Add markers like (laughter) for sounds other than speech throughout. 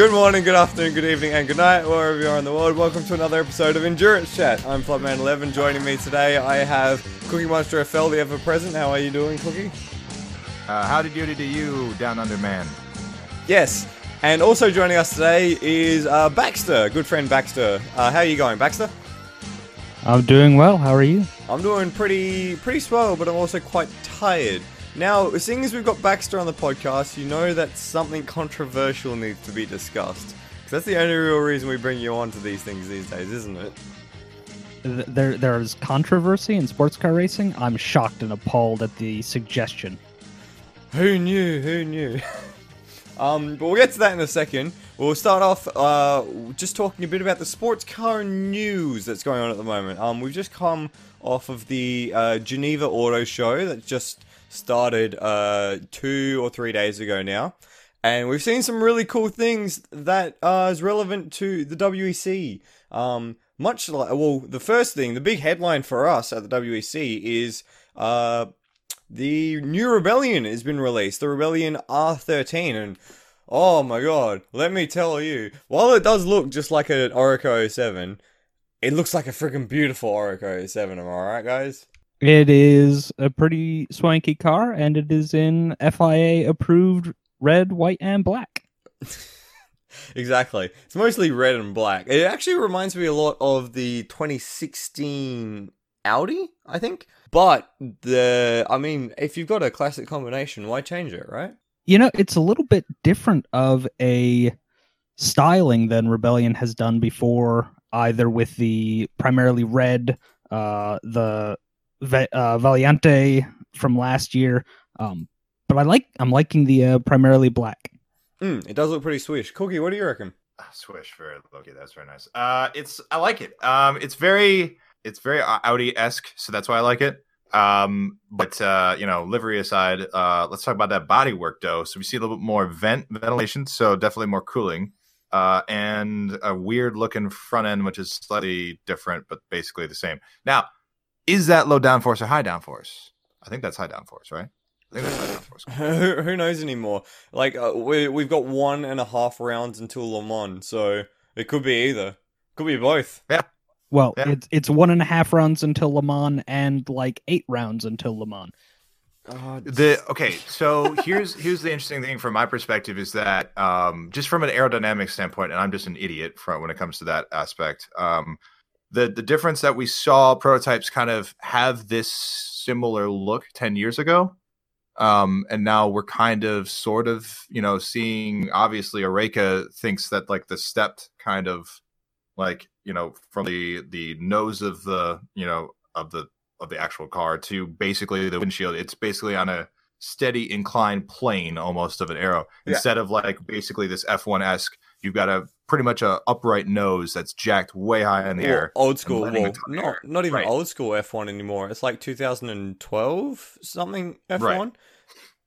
Good morning, good afternoon, good evening, and good night, wherever you are in the world. Welcome to another episode of Endurance Chat. I'm Flopman11. Joining me today, I have Cookie Monster FL, the ever present. How are you doing, Cookie? Uh, how did you do to you, Down Under Man? Yes. And also joining us today is uh, Baxter, good friend Baxter. Uh, how are you going, Baxter? I'm doing well. How are you? I'm doing pretty pretty swell, but I'm also quite tired. Now, seeing as we've got Baxter on the podcast, you know that something controversial needs to be discussed. 'Cause that's the only real reason we bring you on to these things these days, isn't it? There, there is controversy in sports car racing. I'm shocked and appalled at the suggestion. Who knew? Who knew? (laughs) um, but we'll get to that in a second. We'll start off uh, just talking a bit about the sports car news that's going on at the moment. Um, we've just come off of the uh, Geneva Auto Show that just started uh, two or three days ago now. And we've seen some really cool things that uh, is relevant to the WEC. Um, much like, well, the first thing, the big headline for us at the WEC is uh, the new Rebellion has been released, the Rebellion R13, and oh my god, let me tell you, while it does look just like an Oreca 07, it looks like a freaking beautiful Oreca 07, am I right, guys? It is a pretty swanky car, and it is in FIA approved red, white, and black. (laughs) exactly. It's mostly red and black. It actually reminds me a lot of the 2016 Audi, I think. But the, I mean, if you've got a classic combination, why change it, right? You know, it's a little bit different of a styling than Rebellion has done before, either with the primarily red, uh, the uh, Vaillante from last year. Um, but I like, I'm liking the uh, primarily black. Mm, it does look pretty swish. Cookie, what do you reckon? Ah, Swish for Loki. That's very nice. Uh, it's I like it. Um, it's very it's very Audi esque, so that's why I like it. Um, but uh, you know, livery aside, uh, let's talk about that body work though. So we see a little bit more vent ventilation, so definitely more cooling. Uh, and a weird looking front end, which is slightly different, but basically the same. Now, is that low downforce or high downforce? I think that's high downforce, right? I think that's high downforce. who, (laughs) who knows anymore? Like uh, we we've got one and a half rounds until Le Mans, so it could be either. Could be both. Yeah. Well, Yeah. it's it's one and a half rounds until Le Mans and like eight rounds until Le Mans. The okay, so here's here's the interesting thing from my perspective is that um, just from an aerodynamic standpoint, and I'm just an idiot from when it comes to that aspect. Um, the the difference that we saw prototypes kind of have this similar look ten years ago, um, and now we're kind of sort of you know seeing obviously Oreca thinks that like the stepped kind of like you know from the the nose of the you know of the of the actual car to basically the windshield. It's basically on a steady inclined plane almost of an arrow Yeah. instead of like basically this F1 esque. You've got a pretty much a upright nose that's jacked way high in the Well, air. old school. Well, not air. not even Right. old school F1 anymore. It's like 2012 something F1.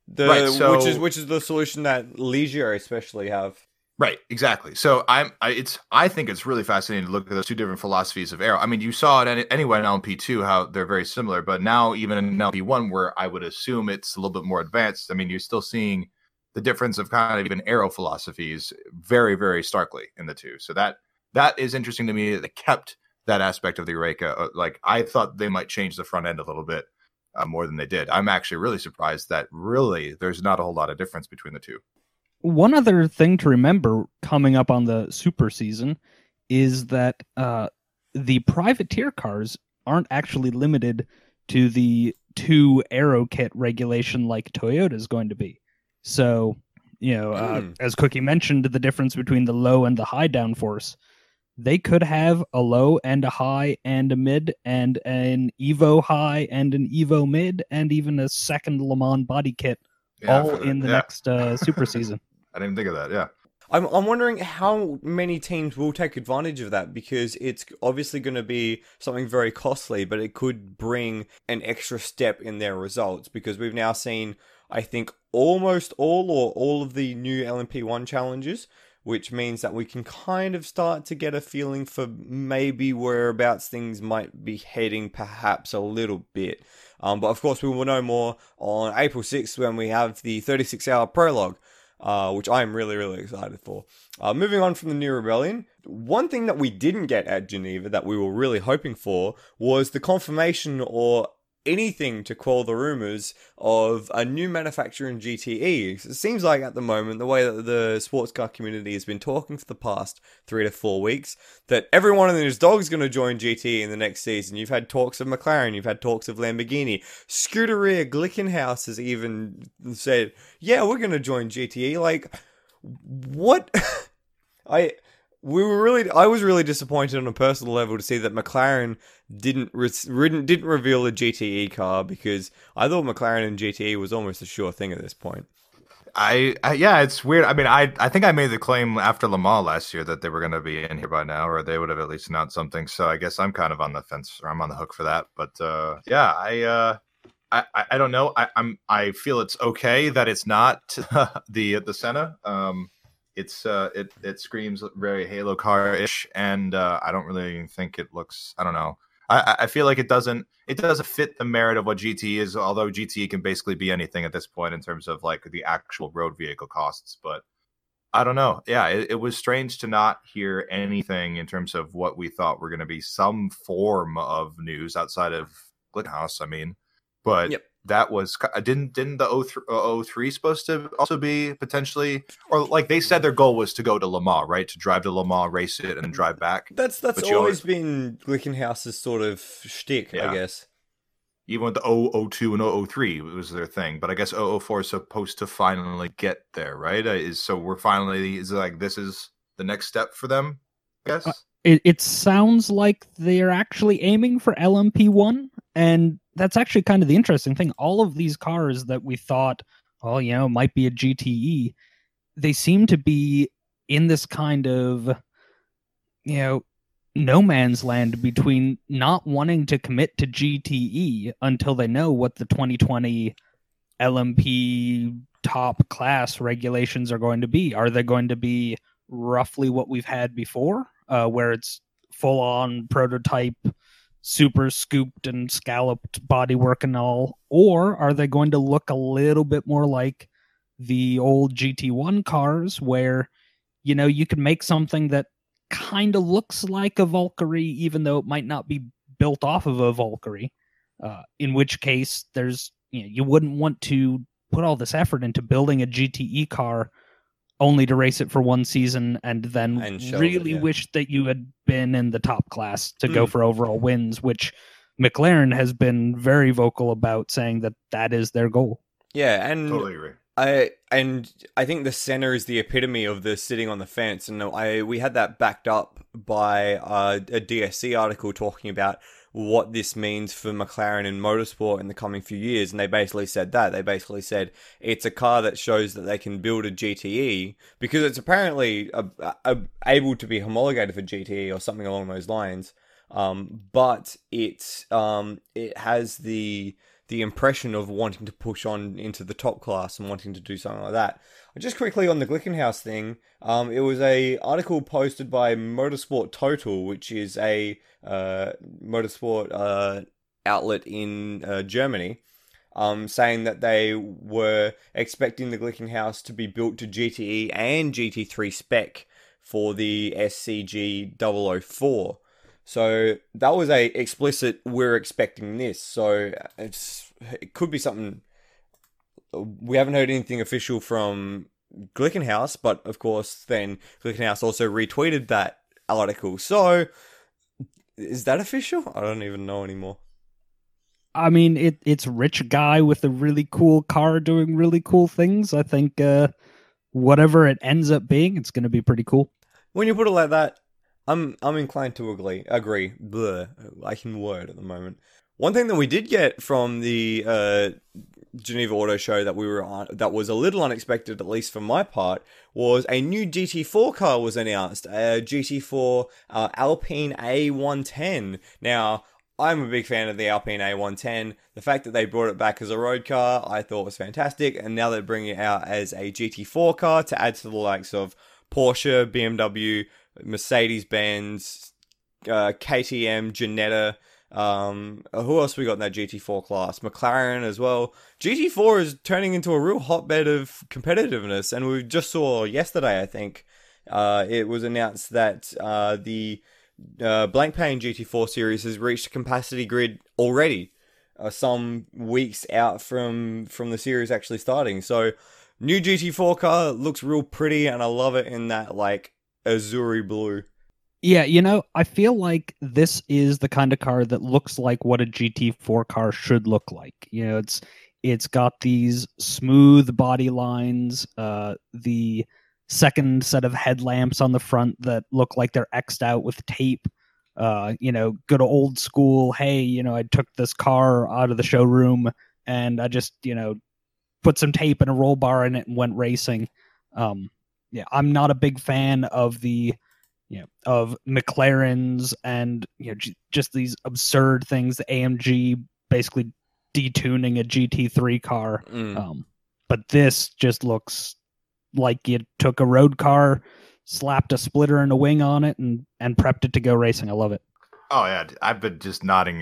The Right, so- which is which is the solution that Ligier especially have. Right, exactly. So I'm, I, it's, I think it's really fascinating to look at those two different philosophies of aero. I mean, you saw it any, anyway in LMP two how they're very similar, but now even in LMP one, where I would assume it's a little bit more advanced. I mean, you're still seeing the difference of kind of even aero philosophies very, very starkly in the two. So that that is interesting to me that they kept that aspect of the Oreca. Uh, Like I thought they might change the front end a little bit uh, more than they did. I'm actually really surprised that really there's not a whole lot of difference between the two. One other thing to remember coming up on the super season is that uh, the privateer cars aren't actually limited to the two aero kit regulation like Toyota is going to be. So, you know, uh, Mm. as Cookie mentioned, the difference between the low and the high downforce, they could have a low and a high and a mid and an Evo high and an Evo mid and even a second Le Mans body kit Yeah, all the- in the yeah. next uh, super season. (laughs) I didn't think of that. Yeah. I'm I'm wondering how many teams will take advantage of that because it's obviously going to be something very costly, but it could bring an extra step in their results because we've now seen I think almost all or all of the new LMP1 challenges, which means that we can kind of start to get a feeling for maybe whereabouts things might be heading perhaps a little bit. Um, but of course, we will know more on April 6th when we have the 36 hour prologue. uh, which I am really, really excited for. Uh, moving on from the new rebellion, one thing that we didn't get at Geneva that we were really hoping for was the confirmation or anything to quell the rumors of a new manufacturer in GTE. It seems like at the moment, the way that the sports car community has been talking for the past three to four weeks, that everyone and his dog is going to join GTE in the next season. You've had talks of McLaren, you've had talks of Lamborghini. Scuderia Glickenhaus has even said, yeah, we're going to join GTE. Like, what? (laughs) I we were really I was really disappointed on a personal level to see that McLaren didn't re- didn't reveal a GTE car because I thought McLaren and GTE was almost a sure thing at this point. I, I, yeah, it's weird. I mean, I I think I made the claim after Le Mans last year that they were going to be in here by now, or they would have at least announced something. So I guess I'm kind of on the fence, or I'm on the hook for that. But uh, yeah, I. Uh, I, I don't know. I, I'm I feel it's okay that it's not (laughs) the the Senna. Um, it's uh it it screams very Halo car ish, and uh, I don't really think it looks. I don't know. I, I feel like it doesn't it doesn't fit the merit of what GT is. Although GT can basically be anything at this point in terms of like the actual road vehicle costs, but I don't know. Yeah, it, it was strange to not hear anything in terms of what we thought were going to be some form of news outside of Glickenhaus. I mean, but yep that was uh, didn't didn't the 03, 03 supposed to also be potentially or like they said their goal was to go to Le Mans, right? To drive to Le Mans, race it, and then drive back. That's that's but always been Glickenhaus's sort of shtick, yeah. I guess. Even with the 002 and 003 was their thing, but I guess 004 is supposed to finally get there, right? Uh, is so we're finally is like this is the next step for them, I guess. Uh, it, it sounds like they're actually aiming for LMP1 and that's actually kind of the interesting thing. All of these cars that we thought, well, you know, might be a GTE, they seem to be in this kind of, you know, no man's land between not wanting to commit to GTE until they know what the 2020 LMP top class regulations are going to be. Are they going to be roughly what we've had before, uh, where it's full on prototype? Super scooped and scalloped bodywork and all, or are they going to look a little bit more like the old GT1 cars where you know you can make something that kind of looks like a Valkyrie even though it might not be built off of a Valkyrie. Uh, in which case there's you know you wouldn't want to put all this effort into building a GTE car only to race it for one season and then and really it, yeah. wish that you had been in the top class to mm. go for overall wins, which McLaren has been very vocal about saying that that is their goal. Yeah, and totally agree. I and I think the Senna is the epitome of the sitting on the fence, and I we had that backed up by uh, a DSC article talking about what this means for McLaren and motorsport in the coming few years. And they basically said that. They basically said it's a car that shows that they can build a GTE because it's apparently a, a, able to be homologated for GTE or something along those lines. Um, but it um, it has the the impression of wanting to push on into the top class and wanting to do something like that. Just quickly on the Glickenhaus thing, um, it was a article posted by Motorsport Total, which is a uh, motorsport uh, outlet in uh, Germany, um, saying that they were expecting the Glickenhaus to be built to GTE and GT3 spec for the SCG 004. So that was a explicit. We're expecting this. So it's it could be something. We haven't heard anything official from Glickenhaus, but of course, then Glickenhaus also retweeted that article. So is that official? I don't even know anymore. I mean, it it's rich guy with a really cool car doing really cool things. I think uh, whatever it ends up being, it's going to be pretty cool. When you put it like that, I'm I'm inclined to agree. Agree. Bleh. I can word at the moment. One thing that we did get from the uh, Geneva Auto Show that we were on that was a little unexpected, at least for my part, was a new GT4 car was announced, a GT4 uh, Alpine A110. Now, I'm a big fan of the Alpine A110. The fact that they brought it back as a road car, I thought was fantastic, and now they're bringing it out as a GT4 car to add to the likes of Porsche, BMW, Mercedes Benz, uh, KTM, Ginetta. Um, who else we got in that GT4 class? McLaren as well. GT4 is turning into a real hotbed of competitiveness, and we just saw yesterday, I think, uh, it was announced that uh, the uh, Blancpain GT4 series has reached capacity grid already, uh, some weeks out from from the series actually starting. So, new GT4 car looks real pretty, and I love it in that like azuri blue. Yeah, you know, I feel like this is the kind of car that looks like what a GT4 car should look like. You know, it's it's got these smooth body lines, uh, the second set of headlamps on the front that look like they're xed out with tape. Uh, you know, good old school. Hey, you know, I took this car out of the showroom and I just, you know, put some tape and a roll bar in it and went racing. Um, yeah, I'm not a big fan of the, you know, of McLarens and you know j- just these absurd things. The AMG basically detuning a GT3 car. Mm. Um, but this just looks like you took a road car, slapped a splitter and a wing on it, and and prepped it to go racing. I love it. Oh yeah, I've been just nodding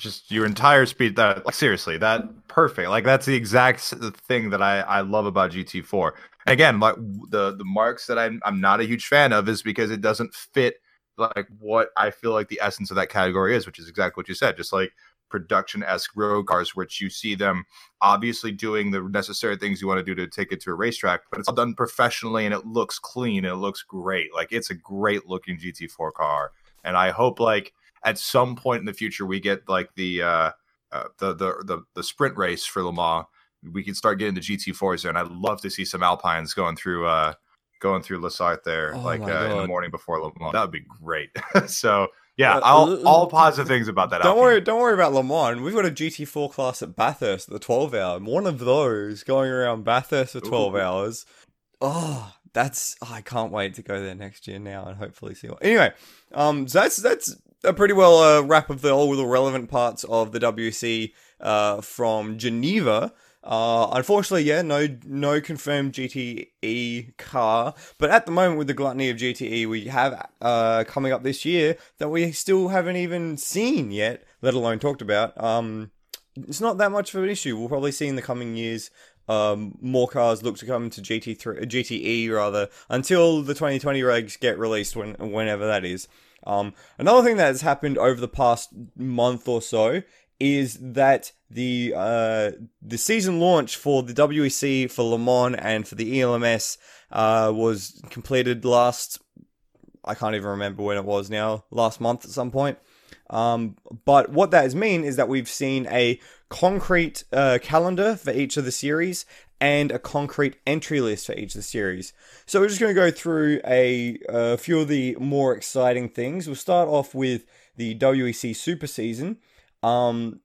just your entire speed that like seriously that perfect. Like that's the exact thing that i i love about gt4 again like the the marks that i'm i'm not a huge fan of is because it doesn't fit like what i feel like the essence of that category is which is exactly what you said just like production esque road cars, which you see them obviously doing the necessary things you want to do to take it to a racetrack, but it's all done professionally and it looks clean and it looks great. Like it's a great looking GT4 car, and I hope like at some point in the future we get like the uh, uh the, the the the sprint race for Le Mans. We can start getting the GT4s there, and I'd love to see some Alpines going through uh going through La Sarthe there, Oh like uh, in the morning before Le Mans. That would be great. (laughs) so yeah, Uh, all, l- all positive things about that. Don't Alpine. worry, don't worry about Le Mans. We've got a GT4 class at Bathurst, the 12 hour. One of those going around Bathurst for 12 Ooh. hours. Oh, that's oh, I can't wait to go there next year now and hopefully see. What, anyway, um, so that's that's a pretty well uh, wrap of the all the relevant parts of the WC uh from Geneva. Uh, unfortunately, yeah, no, no confirmed GTE car. But at the moment, with the gluttony of GTE, we have uh coming up this year that we still haven't even seen yet, let alone talked about. Um, it's not that much of an issue. We'll probably see in the coming years. Um, more cars look to come to GT3, GTE rather, until the 2020 regs get released when whenever that is. Um, another thing that has happened over the past month or so is that the uh, the season launch for the WEC for Le Mans and for the ELMS uh, was completed last. I can't even remember when it was now. Last month at some point. Um, but what that has mean is that we've seen a concrete uh, calendar for each of the series and a concrete entry list for each of the series. So we're just going to go through a, a few of the more exciting things. We'll start off with the WEC Super Season. Um,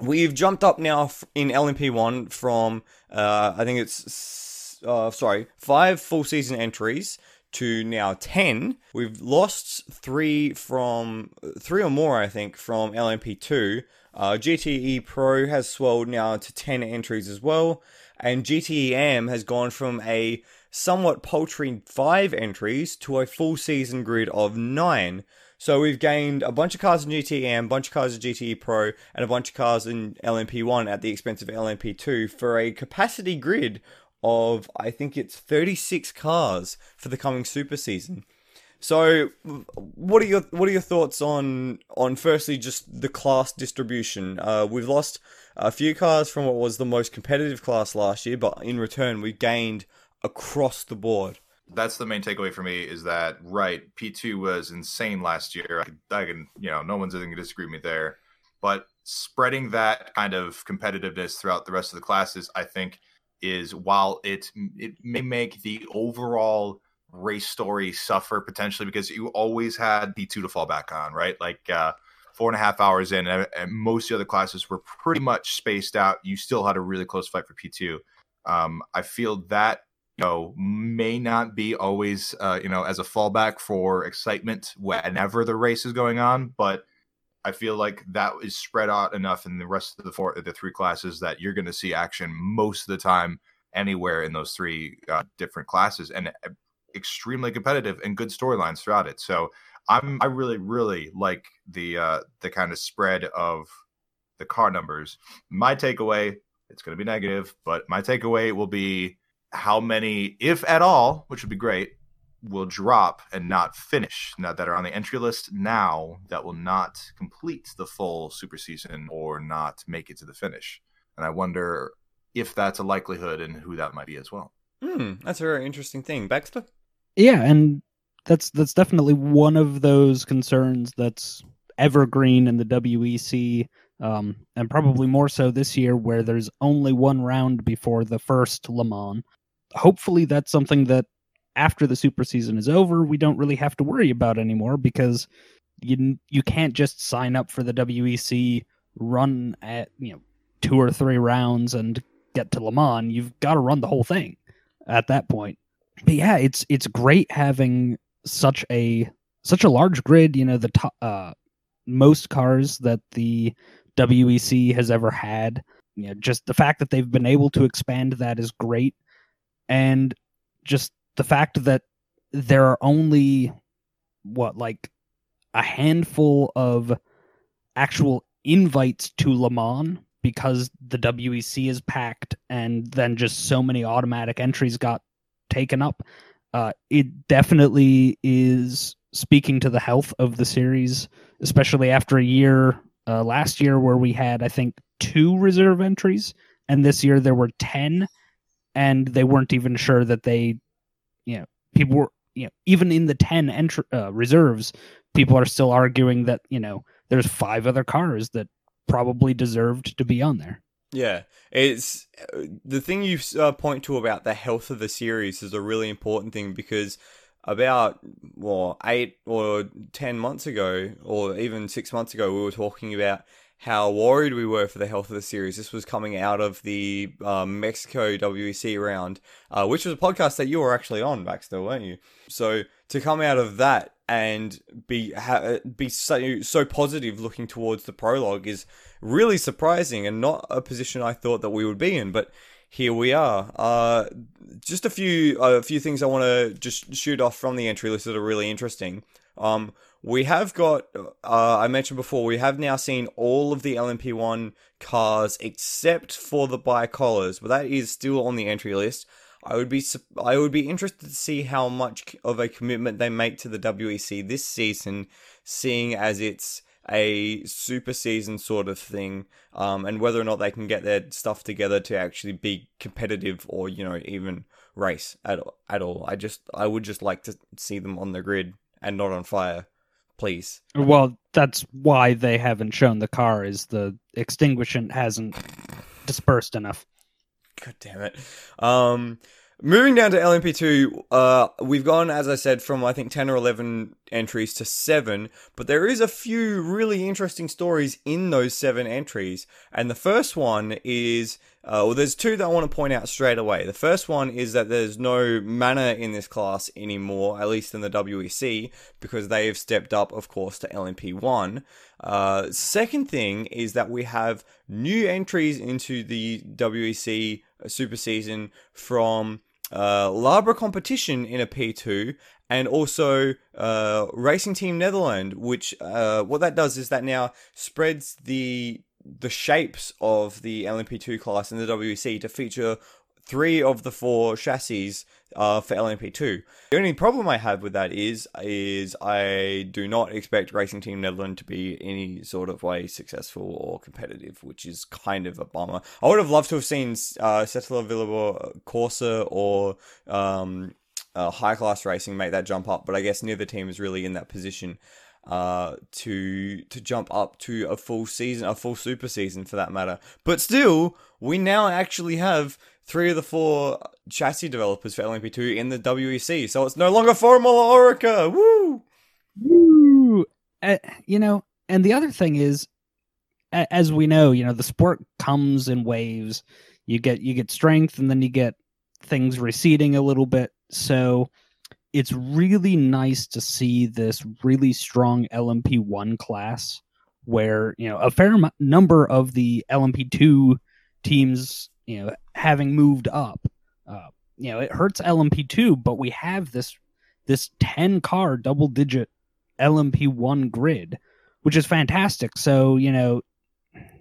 we've jumped up now in LMP1 from uh, I think it's uh, sorry five full season entries to now 10 we've lost three from three or more i think from lmp2 uh, gte pro has swelled now to 10 entries as well and gtem has gone from a somewhat paltry five entries to a full season grid of nine so we've gained a bunch of cars in GTM, a bunch of cars in GTE Pro, and a bunch of cars in LMP1 at the expense of LMP2 for a capacity grid of I think it's 36 cars for the coming super season. So what are your what are your thoughts on on firstly just the class distribution? Uh, we've lost a few cars from what was the most competitive class last year, but in return we gained across the board. that's the main takeaway for me is that right p2 was insane last year i can, I can you know no one's going to disagree with me there but spreading that kind of competitiveness throughout the rest of the classes i think is while it it may make the overall race story suffer potentially because you always had p2 to fall back on right? Like uh four and a half hours in and, and most of the other classes were pretty much spaced out. You still had a really close fight for p2 um, i feel that you know may not be always uh, you know as a fallback for excitement whenever the race is going on but i feel like that is spread out enough in the rest of the four the three classes that you're going to see action most of the time anywhere in those three uh, different classes. And uh, extremely competitive and good storylines throughout it so I'm I really really like the uh the kind of spread of the car numbers. My takeaway, it's going to be negative, but my takeaway will be how many, if at all, which would be great, will drop and not finish now that are on the entry list now that will not complete the full super season or not make it to the finish. And I wonder if that's a likelihood and who that might be as well. Hmm, that's a very interesting thing. Baxter? Yeah, and that's that's definitely one of those concerns that's evergreen in the WEC, um, and probably more so this year, where there's only one round before the first Le Mans. Hopefully, that's something that after the super season is over, we don't really have to worry about anymore because you you can't just sign up for the WEC, run at you know two or three rounds and get to Le Mans. You've got to run the whole thing at that point. But yeah, it's it's great having such a such a large grid. You know, the top, uh, most cars that the WEC has ever had. You know, just the fact that they've been able to expand that is great, and just the fact that there are only what like a handful of actual invites to Le Mans because the WEC is packed and then just so many automatic entries got taken up. Uh, it definitely is speaking to the health of the series, especially after a year uh, last year where we had, I think, two reserve entries, and this year there were 10, and they weren't even sure that they you know people were you know even in the 10 entry uh, reserves people are still arguing that you know there's five other cars that probably deserved to be on there yeah it's uh, the thing you uh, point to about the health of the series is a really important thing because about well eight or ten months ago or even six months ago we were talking about how worried we were for the health of the series. This was coming out of the um, Mexico WEC round, uh, which was a podcast that you were actually on, Baxter, weren't you? So to come out of that and be ha- be so, so positive looking towards the prologue is really surprising and not a position I thought that we would be in. But here we are. Uh, just a few a few things I want to just shoot off from the entry list that are really interesting. Um, we have got, uh, I mentioned before, we have now seen all of the LMP1 cars except for the ByKolles, but that is still on the entry list. I would be I would be interested to see how much of a commitment they make to the WEC this season, seeing as it's a super season sort of thing, um, and whether or not they can get their stuff together to actually be competitive or you know even race at at all. I just I would just like to see them on the grid and not on fire please. Well, that's why they haven't shown the car is the extinguishant hasn't dispersed enough. God damn it. Um moving down to LMP2, uh we've gone as I said from I think 10 or 11 entries to 7, but there is a few really interesting stories in those 7 entries. And the first one is uh, well, there's two that I want to point out straight away. The first one is that there's no manor in this class anymore, at least in the WEC, because they have stepped up, of course, to LMP1. Uh, second thing is that we have new entries into the WEC Super Season from uh, Larbre competition in a P2 and also uh, Racing Team Netherlands, which uh, what that does is that now spreads the the shapes of the LMP2 class in the WEC to feature three of the four chassis uh, for LMP2. The only problem I have with that is is I do not expect Racing Team Netherlands to be any sort of way successful or competitive, which is kind of a bummer. I would have loved to have seen uh, Cetilar Villorba Corse or um, uh, High Class Racing make that jump up, but I guess neither team is really in that position uh, to to jump up to a full season, a full super season for that matter. But still, we now actually have three of the four chassis developers for LMP2 in the WEC, so it's no longer Formula Oreca. Woo! Woo! Uh, you know, and the other thing is, as we know, you know, the sport comes in waves. You get you get strength, and then you get things receding a little bit. So it's really nice to see this really strong LMP1 class where, you know, a fair number of the LMP2 teams, you know, having moved up. Uh, you know, it hurts LMP2, but we have this this 10 car double digit LMP1 grid, which is fantastic. So, you know,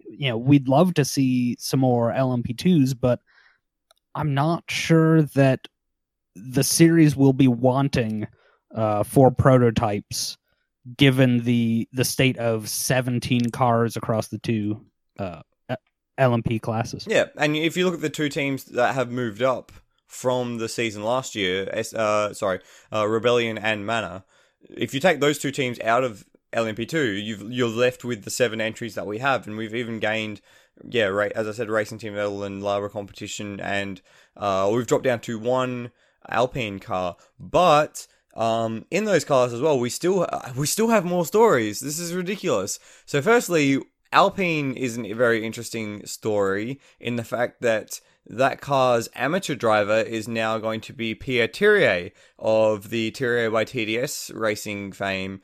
you know, we'd love to see some more LMP2s, but I'm not sure that the series will be wanting uh, for prototypes given the the state of 17 cars across the two uh, LMP classes. Yeah, and if you look at the two teams that have moved up from the season last year, uh, sorry, uh, Rebellion and Manor, if you take those two teams out of LMP2, you've you're left with the seven entries that we have, and we've even gained, yeah, right, as I said, Racing Team Metal and Larbre Competition, and uh, we've dropped down to one Alpine car, but um, in those cars as well, we still we still have more stories. This is ridiculous. So, firstly, Alpine is a very interesting story in the fact that that car's amateur driver is now going to be Pierre Thiriet of the Thiriet by TDS racing fame,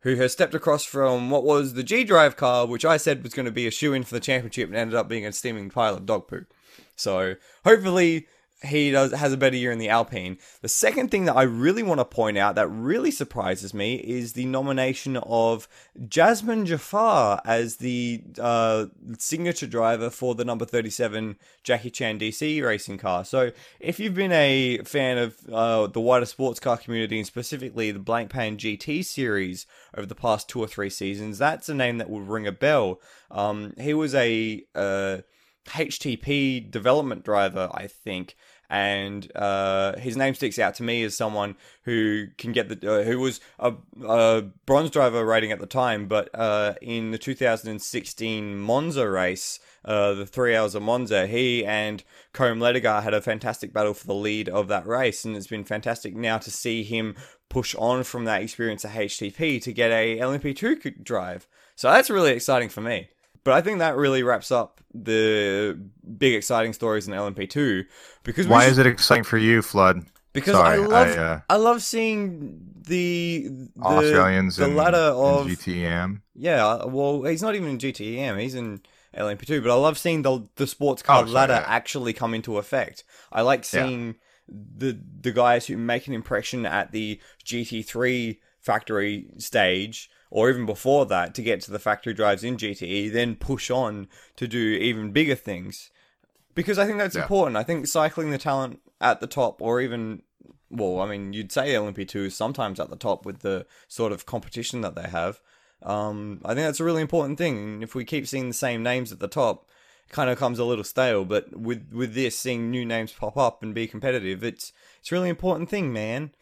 who has stepped across from what was the G Drive car, which I said was going to be a shoe in for the championship and ended up being a steaming pile of dog poo. So hopefully he does has a better year in the Alpine. The second thing that I really want to point out that really surprises me is the nomination of Jazeman Jaafar as the uh, signature driver for the number 37 Jackie Chan DC racing car. So, if you've been a fan of uh, the wider sports car community and specifically the Blank Blancpain GT series over the past two or three seasons, that's a name that will ring a bell. Um, he was a uh, HTP development driver, I think, and uh, his name sticks out to me as someone who can get the uh, who was a, a, bronze driver rating at the time, but uh, in the 2016 Monza race, uh, the three hours of Monza, he and Côme Ledogar had a fantastic battle for the lead of that race, and it's been fantastic now to see him push on from that experience at HTP to get a LMP2 drive. So that's really exciting for me. But I think that really wraps up the big exciting stories in LMP2 because why is it exciting for you, Flood? Because Sorry, I love I, uh, I, love seeing the, the Australians the ladder of GTEM. Yeah, well, he's not even in GTEM. He's in LMP2. But I love seeing the the sports car oh, sorry, ladder yeah. actually come into effect. I like seeing yeah. the the guys who make an impression at the GT3 factory stage or even before that to get to the factory drives in GTE, then push on to do even bigger things. Because I think that's yeah. important. I think cycling the talent at the top, or even, well, I mean, you'd say LMP2 is sometimes at the top with the sort of competition that they have. Um, I think that's a really important thing. If we keep seeing the same names at the top, it kind of comes a little stale. But with with this, seeing new names pop up and be competitive, it's it's a really important thing, man.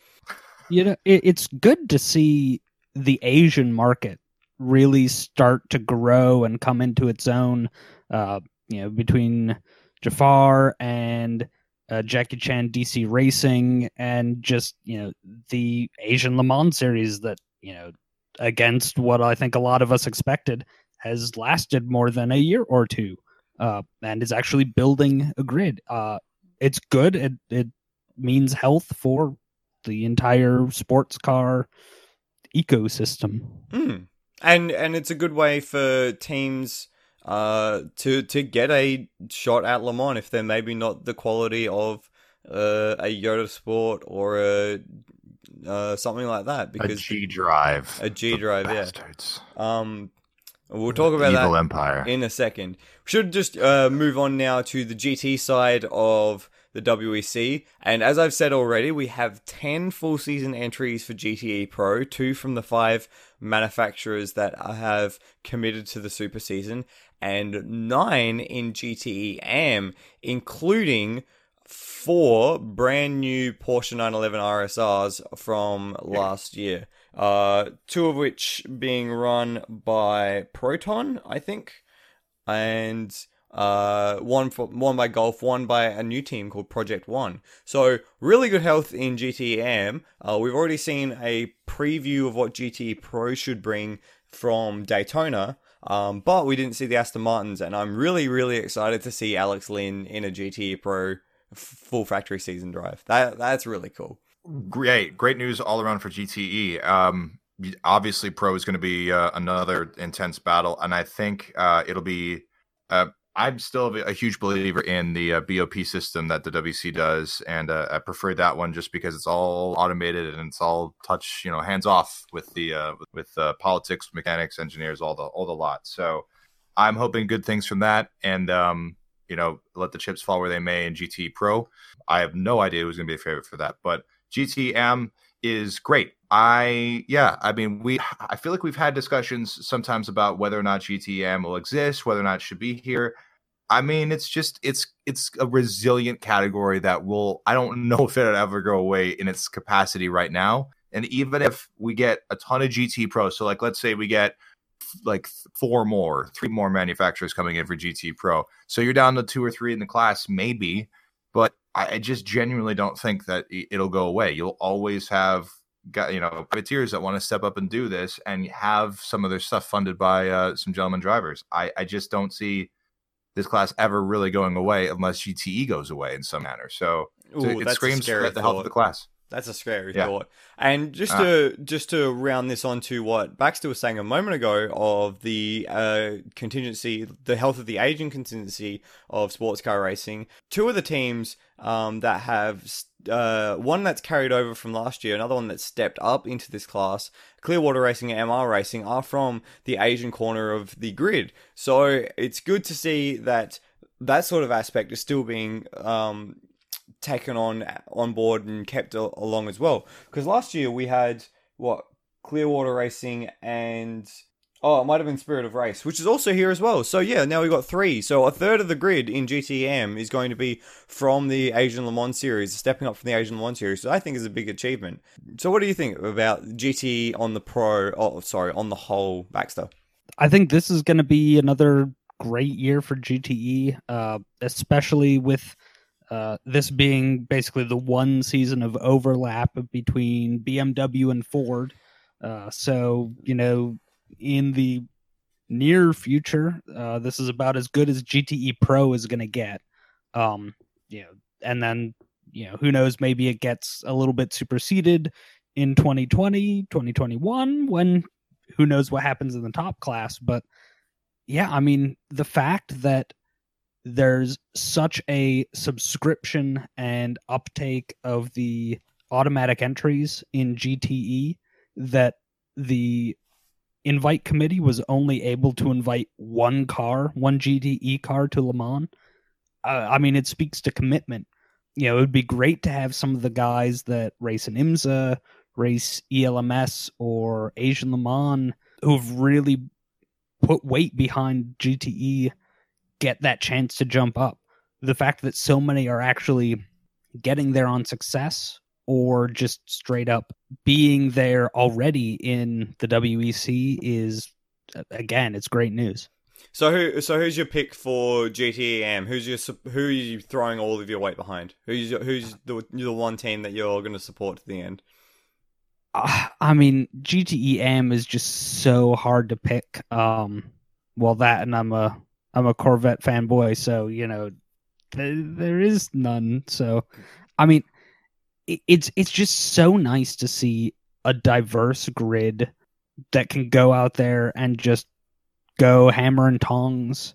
You know, it, it's good to see the Asian market really start to grow and come into its own. Uh, you know, between Jaafar and uh, Jackie Chan DC Racing and just you know the Asian Le Mans series that you know against what I think a lot of us expected has lasted more than a year or two uh, and is actually building a grid. Uh, it's good. It it means health for the entire sports car ecosystem. Mm. And and it's a good way for teams uh, to to get a shot at Le Mans if they're maybe not the quality of uh, a Jota Sport or a uh, something like that. Because a G Drive, a G Drive, yeah. Um, we'll talk about Evil that Empire in a second. We should just uh, move on now to the GT side of the WEC. And as I've said already, we have 10 full season entries for GTE Pro, two from the five manufacturers that have committed to the super season, and nine in GTE AM, including four brand new Porsche 911 RSRs from last year. Uh, two of which being run by Proton, I think, and uh, one for one by Gulf, one by a new team called Project One. So really good health in GT AM. Uh, we've already seen a preview of what GT Pro should bring from Daytona. Um, but we didn't see the Aston Martins, and I'm really, really excited to see Alex Lynn in a GT Pro full factory season drive. That that's really cool. Great, great news all around for GTE. Um, obviously, Pro is going to be uh, another intense battle, and I think uh, it'll be uh, I'm still a huge believer in the uh, BOP system that the WC does, and uh, I prefer that one just because it's all automated and it's all touch, you know, hands off with the uh, with uh, politics, mechanics, engineers, all the all the lot. So I'm hoping good things from that, and um, you know, let the chips fall where they may in GT Pro. I have no idea who's going to be a favorite for that, but GTM is great. I yeah, I mean we I feel like we've had discussions sometimes about whether or not GTM will exist, whether or not it should be here. I mean, it's just it's it's a resilient category that will I don't (laughs) know if it'll ever go away in its capacity right now. And even if we get a ton of GT Pro, so like let's say we get like four more, three more manufacturers coming in for GT Pro. So you're down to two or three in the class, maybe, but I just genuinely don't think that it'll go away. You'll always have got you know privateers that want to step up and do this and have some of their stuff funded by uh, some gentleman drivers. I, I just don't see this class ever really going away unless GTE goes away in some manner. So, Ooh, it screams at the health of the class. That's a scary yeah. thought. And just uh, to just to round this on to what Baxter was saying a moment ago of the uh, contingency, the health of the aging contingency of sports car racing. Two of the teams um, that have uh, one that's carried over from last year, another one that's stepped up into this class, Clearwater Racing and MR Racing, are from the Asian corner of the grid. So it's good to see that that sort of aspect is still being um, taken on on board and kept along as well. Because last year we had what Clearwater Racing and oh, it might have been Spirit of Race, which is also here as well. So yeah, now we've got three. So a third of the grid in GTM is going to be from the Asian Le Mans series, stepping up from the Asian Le Mans series. So I think is a big achievement. So what do you think about GT on the pro? Oh, sorry, on the whole, Baxter. I think this is going to be another great year for GTE, uh, especially with uh, this being basically the one season of overlap between BMW and Ford. Uh, so, you know, in the near future, uh, this is about as good as GTE Pro is going to get. Um, you know, and then, you know, who knows, maybe it gets a little bit superseded in 2020, 2021, when who knows what happens in the top class. But yeah, I mean, the fact that there's such a subscription and uptake of the automatic entries in GTE that the invite committee was only able to invite one car, one GTE car to Le Mans. Uh, I mean, it speaks to commitment. You know, it would be great to have some of the guys that race in IMSA, race ELMS, or Asian Le Mans who've really put weight behind GTE get that chance to jump up. The fact that so many are actually getting there on success or just straight up being there already in the WEC is again, it's great news. So who so who's your pick for GTEM? Who's your who are you throwing all of your weight behind? Who's your, who's the the one team that you're going to support to the end? Uh, I mean, GTEM is just so hard to pick. Um, well, that and I'm a I'm a Corvette fanboy, so you know th- there is none. So, I mean, it, it's it's just so nice to see a diverse grid that can go out there and just go hammer and tongs.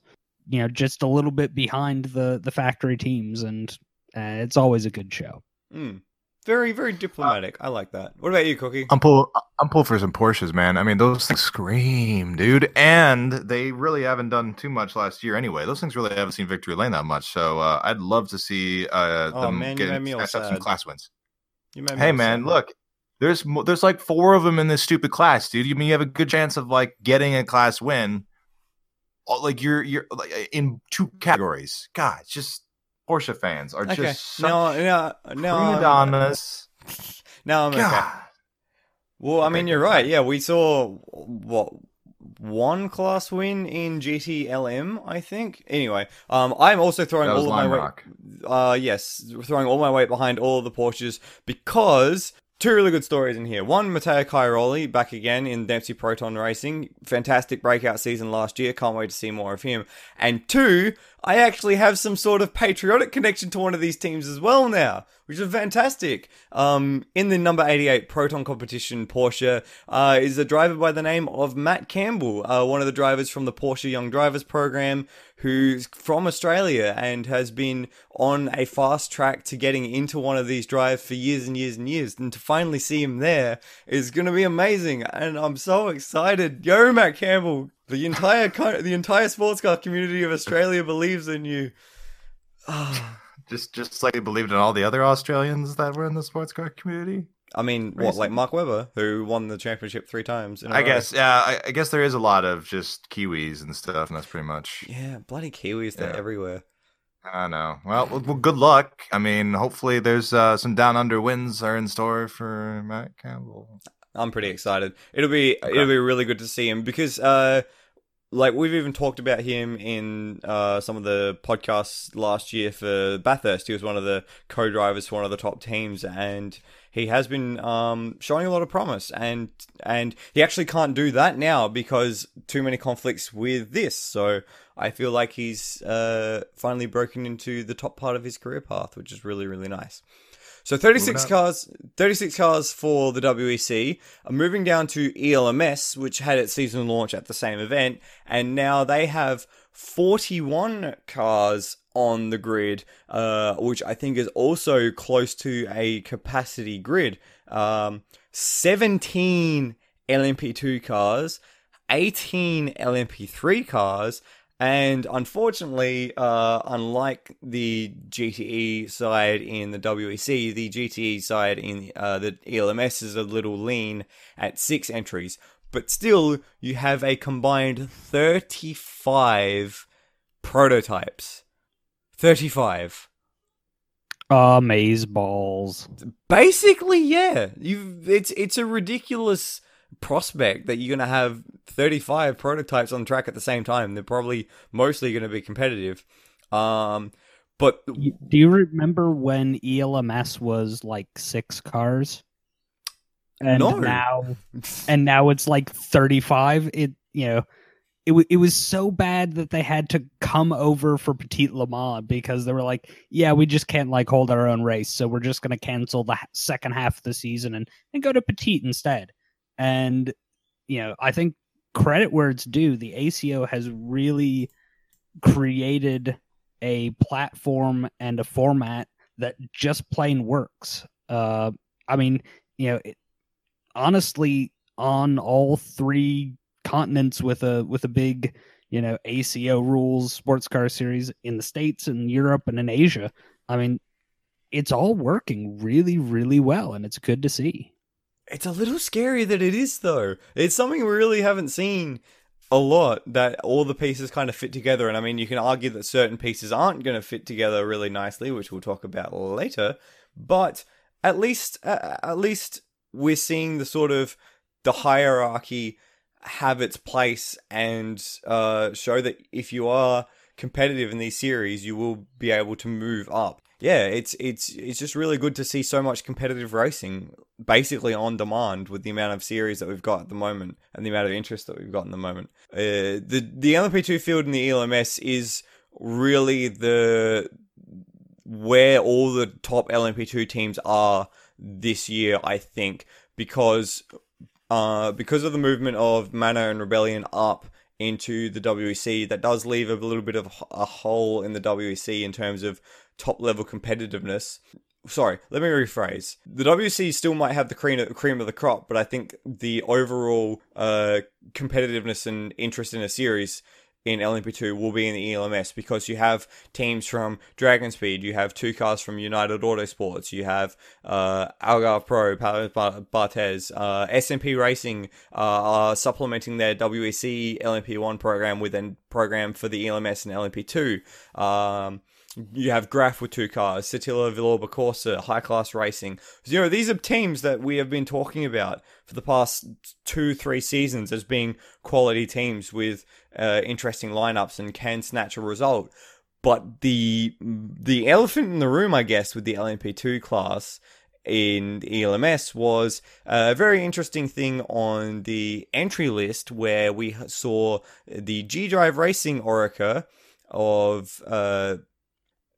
You know, just a little bit behind the the factory teams, and uh, it's always a good show. Mm. Very, very diplomatic. I like that. What about you, Cookie? I'm pull. I'm pull for some Porsches, man. I mean, those things scream, dude. And they really haven't done too much last year, anyway. Those things really haven't seen victory lane that much. So uh, I'd love to see uh, oh, them man, get some class wins. hey, man, sad. look. There's there's like four of them in this stupid class, dude. You mean you have a good chance of like getting a class win? Like you're you're like in two categories. God, just Porsche fans are okay. just no, no, no, donnas. no, I'm (laughs) God. okay. Well, I mean, you're right. Yeah, we saw what one class win in GTLM, I think. Anyway, um, I'm also throwing all of my weight. Uh, yes, throwing all my weight behind all of the Porsches because two really good stories in here. One, Matteo Cairoli back again in Dempsey Proton Racing. Fantastic breakout season last year. Can't wait to see more of him. And two, I actually have some sort of patriotic connection to one of these teams as well now, which is fantastic. Um, in the number 88 Proton competition, Porsche uh, is a driver by the name of Matt Campbell, uh, one of the drivers from the Porsche Young Drivers program, who's from Australia and has been on a fast track to getting into one of these drives for years and years and years. And to finally see him there is going to be amazing. And I'm so excited. Yo, Matt Campbell, the entire the entire sports car community of Australia believes in you. Just just like they believed in all the other Australians that were in the sports car community. I mean, what like Mark Webber, who won the championship three times? I guess, yeah. I, I, guess there is a lot of just Kiwis and stuff, and that's pretty much. Yeah, bloody Kiwis, they're yeah. everywhere. I know. Well, well, good luck. I mean, hopefully, there's uh, some down under wins are in store for Matt Campbell. I'm pretty excited. It'll be okay. it'll be really good to see him because uh, like we've even talked about him in uh, some of the podcasts last year for Bathurst. He was one of the co-drivers for one of the top teams, and he has been um, showing a lot of promise. And and he actually can't do that now because too many conflicts with this. So I feel like he's uh, finally broken into the top part of his career path, which is really really nice. So 36 cars, 36 cars for the WEC are moving down to ELMS, which had its season launch at the same event, and now they have 41 cars on the grid, uh, which I think is also close to a capacity grid. Um, 17 LMP2 cars, 18 LMP3 cars, and unfortunately, uh, unlike the GTE side in the WEC, the GTE side in uh, the ELMS is a little lean at six entries. But still, you have a combined 35 prototypes. 35. Amaze balls. Basically, yeah. You it's it's a ridiculous prospect that you're going to have 35 prototypes on track at the same time. They're probably mostly going to be competitive. Um, but do you remember when ELMS was like six cars? And no. now, (laughs) and now it's like 35. It, you know, it, w- it was so bad that they had to come over for Petit Le Mans because they were like, yeah, we just can't like hold our own race. So we're just going to cancel the second half of the season and, and go to Petit instead. And, you know, I think credit where it's due, the ACO has really created a platform and a format that just plain works. Uh, I mean, you know, it, honestly, on all three continents with a with a big, you know, ACO rules sports car series in the states and Europe and in Asia, I mean, it's all working really, really well, and it's good to see. It's a little scary that it is though. It's something we really haven't seen a lot that all the pieces kind of fit together. And I mean you can argue that certain pieces aren't going to fit together really nicely, which we'll talk about later, but at least uh, at least we're seeing the sort of the hierarchy have its place and uh, show that if you are competitive in these series, you will be able to move up yeah, it's it's it's just really good to see so much competitive racing basically on demand with the amount of series that we've got at the moment and the amount of interest that we've got in the moment. Uh, the the LMP2 field in the ELMS is really the where all the top LMP2 teams are this year, I think, because uh, because of the movement of Manor and Rebellion up into the WEC, that does leave a little bit of a hole in the WEC in terms of top level competitiveness. Sorry, let me rephrase. The WC still might have the cream, of the crop, but I think the overall uh, competitiveness and interest in a series in LMP2 will be in the ELMS because you have teams from Dragon Speed, you have two cars from United Autosports, you have uh, Algarve Pro, Barthez, uh, SMP Racing uh, are supplementing their WEC LMP1 program with a program for the ELMS and LMP2. Um, you have Graf with two cars, Cetilar Villorba Corse, High Class Racing. You know, these are teams that we have been talking about for the past two, three seasons as being quality teams with uh, interesting lineups and can snatch a result. But the the elephant in the room, I guess, with the LMP2 class in ELMS was a very interesting thing on the entry list where we saw the G Drive Racing Oreca of uh,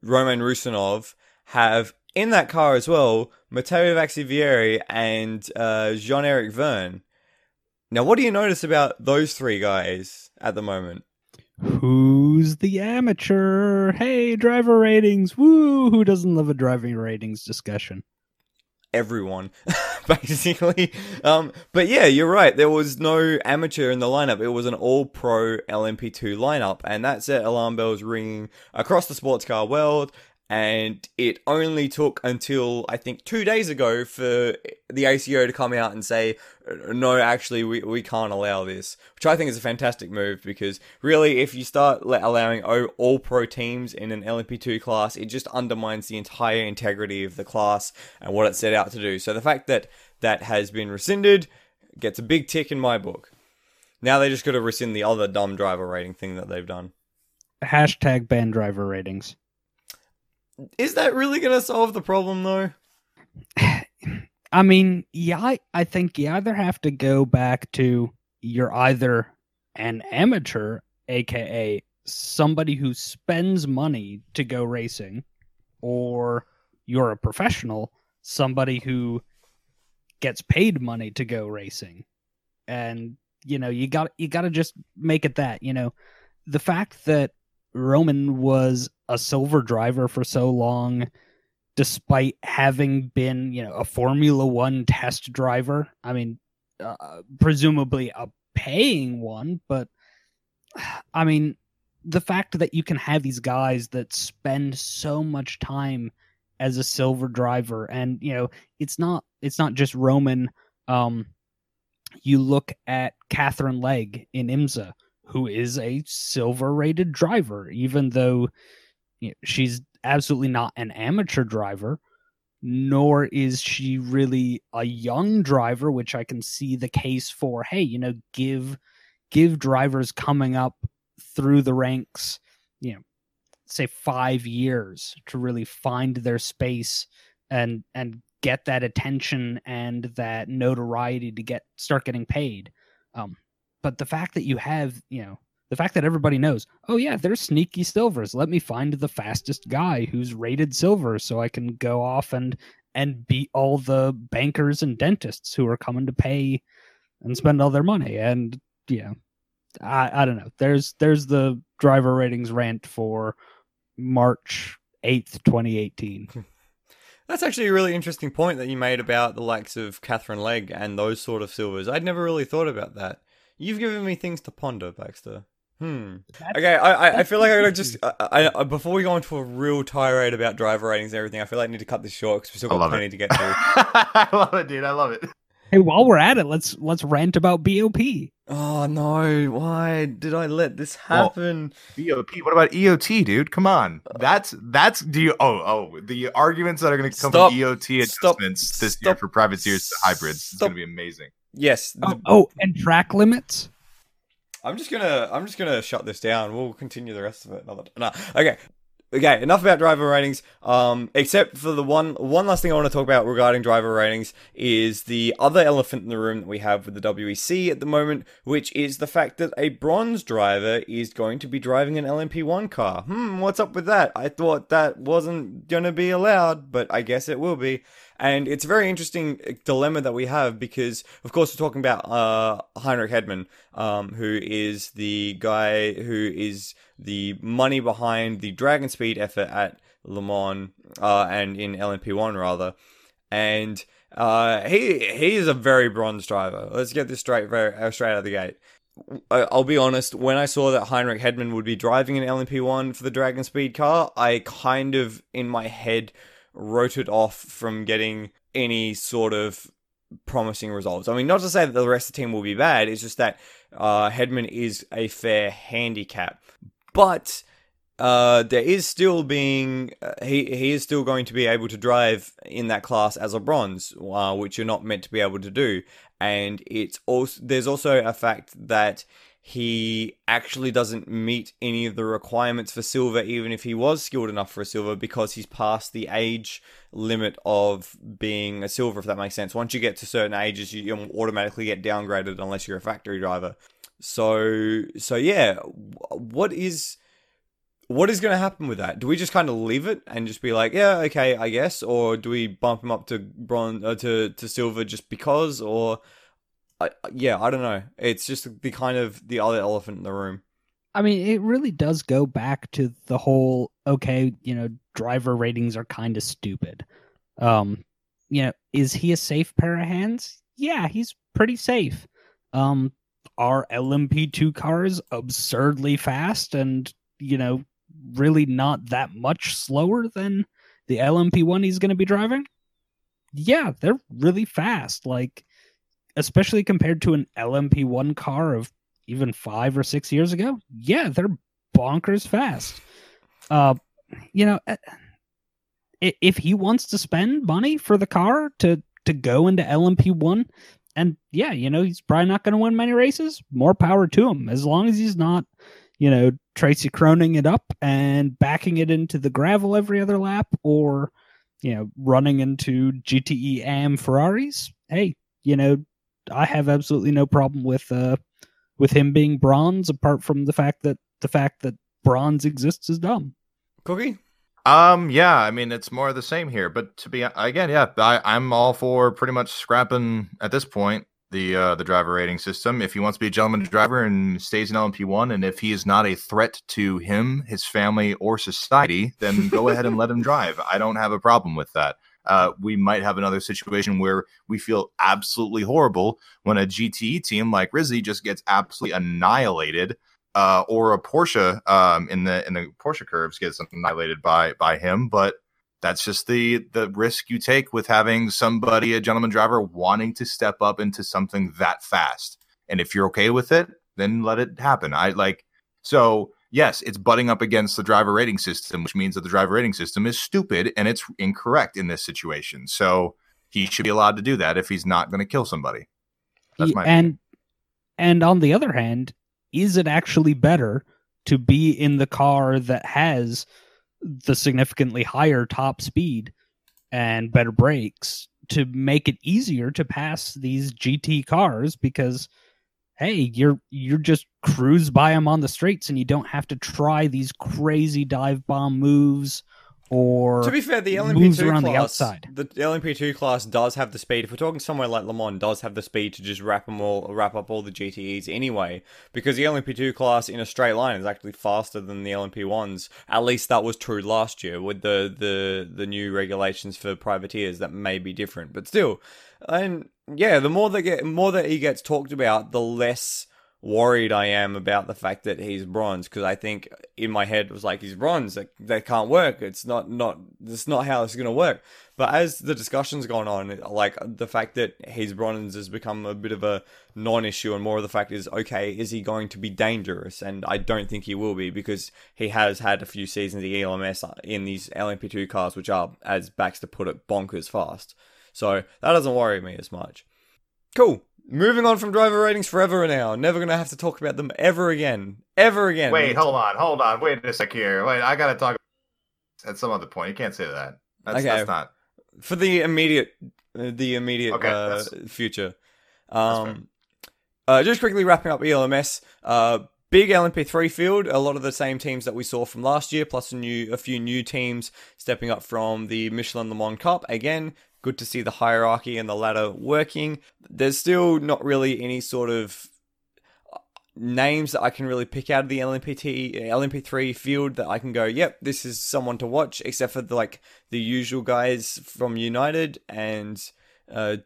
Roman Rusinov have in that car as well Matthieu Vaxivière and uh, Jean Eric Vergne. Now, what do you notice about those three guys at the moment? Who's the amateur? Hey, driver ratings. Woo! Who doesn't love a driving ratings discussion? Everyone, (laughs) (laughs) basically. Um, but yeah, you're right. There was no amateur in the lineup. It was an all pro LMP2 lineup, and that set alarm bells ringing across the sports car world and it only took until I think two days ago for the ACO to come out and say, no, actually, we, we can't allow this, which I think is a fantastic move because really, if you start allowing all pro teams in an LMP2 class, it just undermines the entire integrity of the class and what it set out to do. So the fact that that has been rescinded gets a big tick in my book. Now they just got to rescind the other dumb driver rating thing that they've done. Hashtag ban driver ratings. Is that really going to solve the problem, though? (sighs) I mean, yeah, I, I think you either have to go back to you're either an amateur, aka somebody who spends money to go racing, or you're a professional, somebody who gets paid money to go racing. And you know, you got you got to just make it that, you know, the fact that Roman was a silver driver for so long, despite having been, you know, a Formula One test driver. I mean, uh, presumably a paying one, but I mean, the fact that you can have these guys that spend so much time as a silver driver, and you know, it's not it's not just Roman. Um, you look at Katherine Legge in IMSA who is a silver rated driver, even though you know, she's absolutely not an amateur driver, nor is she really a young driver, which I can see the case for. Hey, you know, give give drivers coming up through the ranks, you know, say five years to really find their space and and get that attention and that notoriety to get start getting paid. Um, but the fact that you have, you know, the fact that everybody knows, oh yeah, there's sneaky silvers. Let me find the fastest guy who's rated silver so I can go off and and beat all the bankers and dentists who are coming to pay and spend all their money. And yeah, I, I don't know. There's there's the driver ratings rant for March eighth, twenty eighteen. (laughs) That's actually a really interesting point that you made about the likes of Katherine Legge and those sort of silvers. I'd never really thought about that. You've given me things to ponder, Baxter. Hmm. That's, okay, I, I, I feel like I gotta (laughs) just I, I, before we go into a real tirade about driver ratings and everything, I feel like I need to cut this short because we still got plenty it. to get through. (laughs) I love it, dude. I love it. Hey, while we're at it, let's let's rant about BOP. Oh no! Why did I let this happen? Well, BOP. What about EOT, dude? Come on. That's that's do you? Oh oh, the arguments that are going to come Stop. from EOT adjustments Stop. this Stop. year for privateers to hybrids is going to be amazing. Yes. Oh, oh, and track limits. I'm just gonna I'm just gonna shut this down. We'll continue the rest of it another. No, okay. Okay, enough about driver ratings. Um, except for the one one last thing I want to talk about regarding driver ratings is the other elephant in the room that we have with the WEC at the moment, which is the fact that a bronze driver is going to be driving an LMP1 car. Hmm, what's up with that? I thought that wasn't gonna be allowed, but I guess it will be. And it's a very interesting uh, dilemma that we have because, of course, we're talking about uh, Henrik Hedman, um, who is the guy who is the money behind the Dragon Speed effort at Le Mans uh, and in LMP1 rather. And uh, he he is a very bronze driver. Let's get this straight very uh, straight out of the gate. I'll be honest. When I saw that Henrik Hedman would be driving an LMP1 for the Dragon Speed car, I kind of in my head wrote it off from getting any sort of promising results. I mean, not to say that the rest of the team will be bad, it's just that uh, Hedman is a fair handicap. But uh, there is still being uh, he he is still going to be able to drive in that class as a bronze, uh, which you're not meant to be able to do. And it's also there's also a fact that he actually doesn't meet any of the requirements for silver, even if he was skilled enough for a silver, because he's past the age limit of being a silver, if that makes sense. Once you get to certain ages, you automatically get downgraded unless you're a factory driver. So, so yeah, what is what is going to happen with that? Do we just kind of leave it and just be like, yeah, okay, I guess, or do we bump him up to bronze uh, to to silver just because, or yeah, I don't know. It's just the kind of the other elephant in the room. I mean, it really does go back to the whole okay, you know, driver ratings are kind of stupid. Um, you know, is he a safe pair of hands? Yeah, he's pretty safe. Um, are LMP2 cars absurdly fast and, you know, really not that much slower than the LMP1 he's going to be driving? Yeah, they're really fast. Like, especially compared to an LMP1 car of even five or six years ago. Yeah, they're bonkers fast. Uh, you know, eh, if he wants to spend money for the car to to go into LMP1, and yeah, you know, he's probably not going to win many races. More power to him, as long as he's not, you know, Tracy Kroening it up and backing it into the gravel every other lap, or you know, running into GTE AM Ferraris. Hey, you know, I have absolutely no problem with uh with him being bronze, apart from the fact that the fact that bronze exists is dumb. Cookie. Um, yeah, I mean it's more of the same here, but to be again, yeah, I, I'm all for pretty much scrapping at this point the uh, the driver rating system. If he wants to be a gentleman driver and stays in LMP one, and if he is not a threat to him, his family, or society, then go (laughs) ahead and let him drive. I don't have a problem with that uh, we might have another situation where we feel absolutely horrible when a GTE team like Risi just gets absolutely annihilated, uh, or a Porsche um, in the in the Porsche curves gets annihilated by by him. But that's just the the risk you take with having somebody, a gentleman driver, wanting to step up into something that fast. And if you're okay with it, then let it happen. I like so yes, it's butting up against the driver rating system, which means that the driver rating system is stupid and it's incorrect in this situation. So he should be allowed to do that if he's not going to kill somebody. That's my and opinion. and on the other hand, is it actually better to be in the car that has the significantly higher top speed and better brakes to make it easier to pass these GT cars? Because hey, you're you're just cruise by them on the streets and you don't have to try these crazy dive bomb moves or to be fair, the LMP2 class, the, outside. the LMP2 class does have the speed. If we're talking somewhere like Le Mans, does have the speed to just wrap them all, wrap up all the GTEs anyway. Because the LMP2 class in a straight line is actually faster than the LMP1s. At least that was true last year with the the the new regulations for privateers. That may be different, but still, and yeah, the more that get more that he gets talked about, the less worried I am about the fact that he's bronze because I think in my head it was like he's bronze that that can't work. It's not not it's not how it's going to work. But as the discussion's gone on like the fact that he's bronze has become a bit of a non-issue and more of the fact is okay is he going to be dangerous? And I don't think he will be because he has had a few seasons of ELMS uh, in these LMP2 cars which are as Baxter put it bonkers fast. So that doesn't worry me as much. Cool Moving on from driver ratings forever and now. Never gonna have to talk about them ever again. Ever again. Wait, hold on, hold on. Wait a sec here. Wait, I gotta talk at some other point. You can't say that. That's, okay. that's not for the immediate, uh, the immediate okay, uh, future. Um, uh, just quickly wrapping up ELMS. Uh, big LMP3 field. A lot of the same teams that we saw from last year, plus a new, a few new teams stepping up from the Michelin Le Mans Cup. Again, good to see the hierarchy and the ladder working. There's still not really any sort of uh, names that I can really pick out of the LMPT LMP3 field that I can go, yep, this is someone to watch, except for the, like the usual guys from United and uh,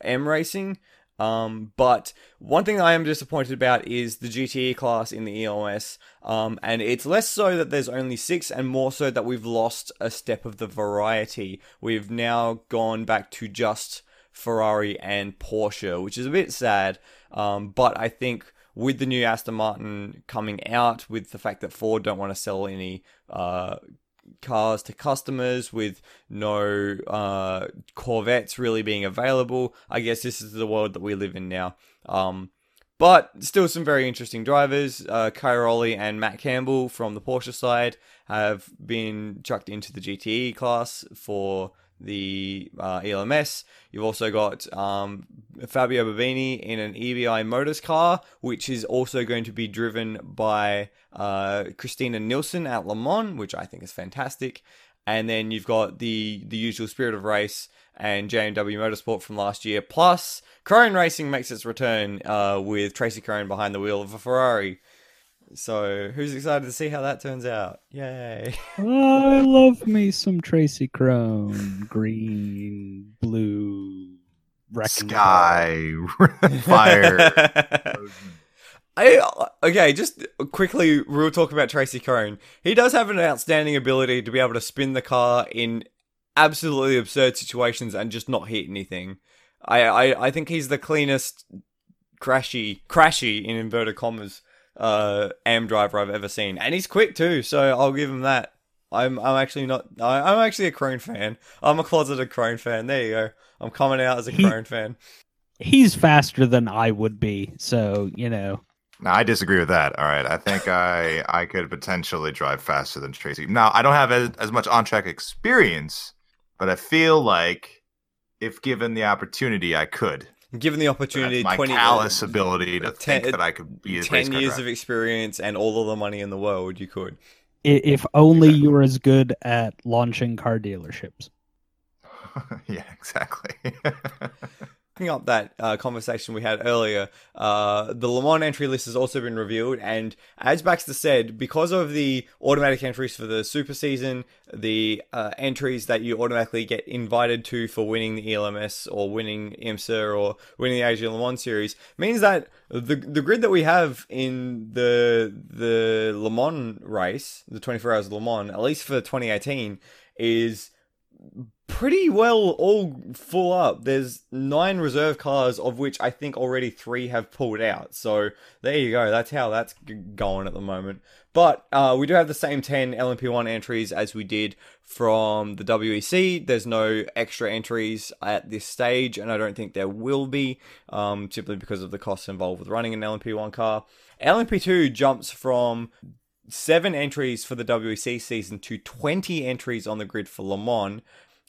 M Racing. Um, but one thing I am disappointed about is the GTE class in the EOS, um, and it's less so that there's only six, and more so that we've lost a step of the variety. We've now gone back to just Ferrari and Porsche, which is a bit sad. Um, but I think with the new Aston Martin coming out, with the fact that Ford don't want to sell any uh, cars to customers with no uh, Corvettes really being available. I guess this is the world that we live in now. Um, but still some very interesting drivers. Uh, Cairoli and Matt Campbell from the Porsche side have been chucked into the GTE class for the uh, ELMS. You've also got um, Fabio Babini in an Ebimotors car, which is also going to be driven by uh, Christina Nielsen at Le Mans, which I think is fantastic. And then you've got the the usual Spirit of Race and JMW Motorsport from last year. Plus, Krohn Racing makes its return uh, with Tracy Krohn behind the wheel of a Ferrari. So, who's excited to see how that turns out? Yay! (laughs) I love me some Tracy Krohn, green, blue, sky, (laughs) fire. (laughs) I okay, just quickly, we'll talk about Tracy Krohn. He does have an outstanding ability to be able to spin the car in absolutely absurd situations and just not hit anything. I I, I think he's the cleanest crashy crashy in inverted commas uh am driver I've ever seen, and he's quick too. So I'll give him that. I'm I'm actually not. I, I'm actually a Krohn fan. I'm a closeted Krohn fan. There you go. I'm coming out as a He- Krohn fan. He's faster than I would be, so you know. Now I disagree with that. All right, I think I I could potentially drive faster than Tracy. Now I don't have as, as much on track experience, but I feel like if given the opportunity, I could. Given the That's opportunity, my 20 callous ability to ten- think that I could be a race ten car years driver. of experience and all of the money in the world, you could. If only you were as good at launching car dealerships. (laughs) yeah, exactly. (laughs) Picking up that uh, conversation we had earlier, uh, the Le Mans entry list has also been revealed, and as Baxter said, because of the automatic entries for the Super Season, the uh, entries that you automatically get invited to for winning the ELMS or winning IMSA or winning the Asian Le Mans Series, means that the the grid that we have in the the Le Mans race, the 24 Hours of Le Mans, at least for 2018, is pretty well all full up. There's nine reserve cars, of which I think already three have pulled out. So there you go. That's how that's going at the moment. But uh, we do have the same 10 LMP1 entries as we did from the WEC. There's no extra entries at this stage, and I don't think there will be, um, simply because of the costs involved with running an LMP1 car. LMP2 jumps from seven entries for the WEC season to 20 entries on the grid for Le Mans,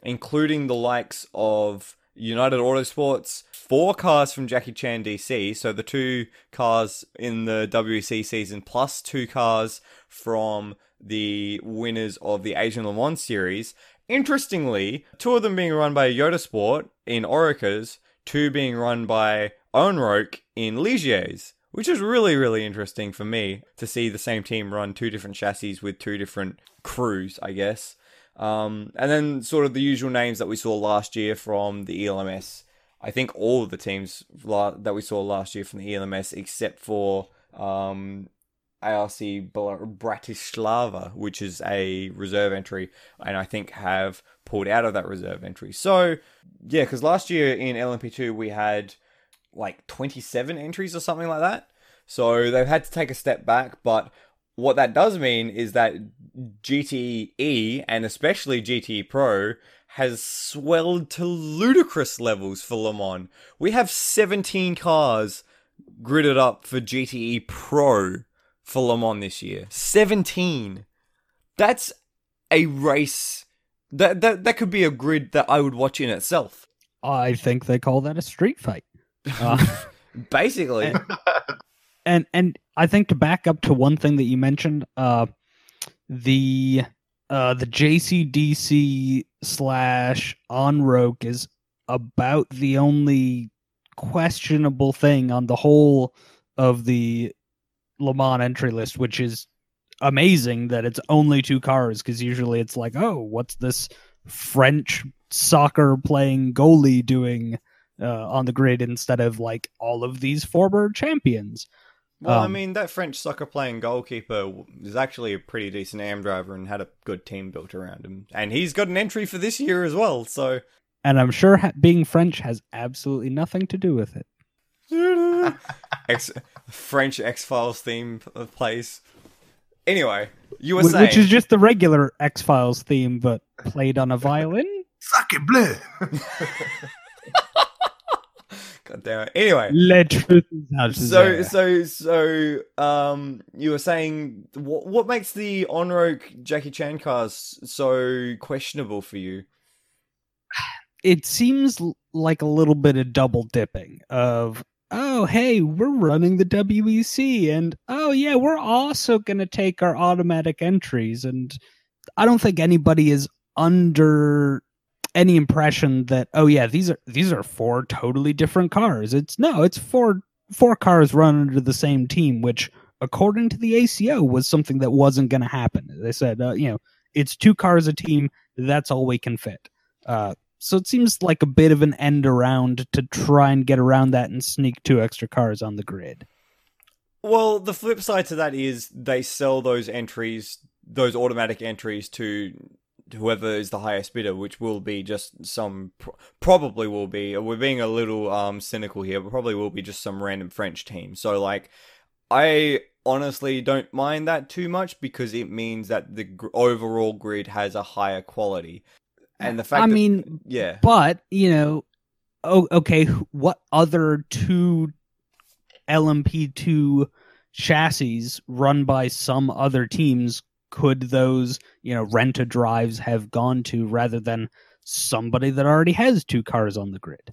including the likes of United Autosports, four cars from Jackie Chan DC, so the two cars in the WEC season, plus two cars from the winners of the Asian Le Mans series. Interestingly, two of them being run by Jota Sport in Oricas, two being run by Onroak in Ligiers, which is really, really interesting for me to see the same team run two different chassis with two different crews, I guess. Um, and then sort of the usual names that we saw last year from the ELMS. I think all of the teams la- that we saw last year from the ELMS, except for um, ARC Bratislava, which is a reserve entry, and I think have pulled out of that reserve entry. So, yeah, because last year in LMP2 we had like 27 entries or something like that. So they've had to take a step back, but what that does mean is that GTE and especially GTE Pro has swelled to ludicrous levels for Le Mans. We have 17 cars gridded up for GTE Pro for Le Mans this year. 17. That's a race that that that could be a grid that I would watch in itself. I think they call that a street fight. Uh, (laughs) Basically. and and I think to back up to one thing that you mentioned, uh, the uh, the JCDC slash Onroak is about the only questionable thing on the whole of the Le Mans entry list, which is amazing that it's only two cars because usually it's like, oh, what's this French soccer playing goalie doing uh, on the grid instead of like all of these former champions? Well, I Um, mean, that French soccer playing goalkeeper is actually a pretty decent AM driver and had a good team built around him. And he's got an entry for this year as well, so. and I'm sure ha- being French has absolutely nothing to do with it. (laughs) X- French X Files theme plays. Anyway, you were Wh- saying. Which is just the regular X Files theme, but played on a violin. Sake bleu. (laughs) God damn it. Anyway, Let truth so so so um, you were saying what what makes the Onroak Jackie Chan cars so questionable for you? it seems like a little bit of double dipping of oh hey we're running the WEC and oh yeah we're also going to take our automatic entries and I don't think anybody is under any impression that oh yeah these are these are four totally different cars. It's no it's four four cars run under the same team which according to the ACO was something that wasn't going to happen. They said uh, you know it's two cars a team. That's all we can fit. Uh, so it seems like a bit of an end around to try and get around that and sneak two extra cars on the grid. Well, the flip side to that is they sell those entries, those automatic entries to whoever is the highest bidder, which will be just some, probably will be. We're being a little um cynical here, but probably will be just some random French team. So like, I honestly don't mind that too much because it means that the gr- overall grid has a higher quality, and the fact I that- mean, yeah, but you know, oh, okay, what other two LMP2 chassis run by some other teams could those, you know, rent a drives have gone to rather than somebody that already has two cars on the grid?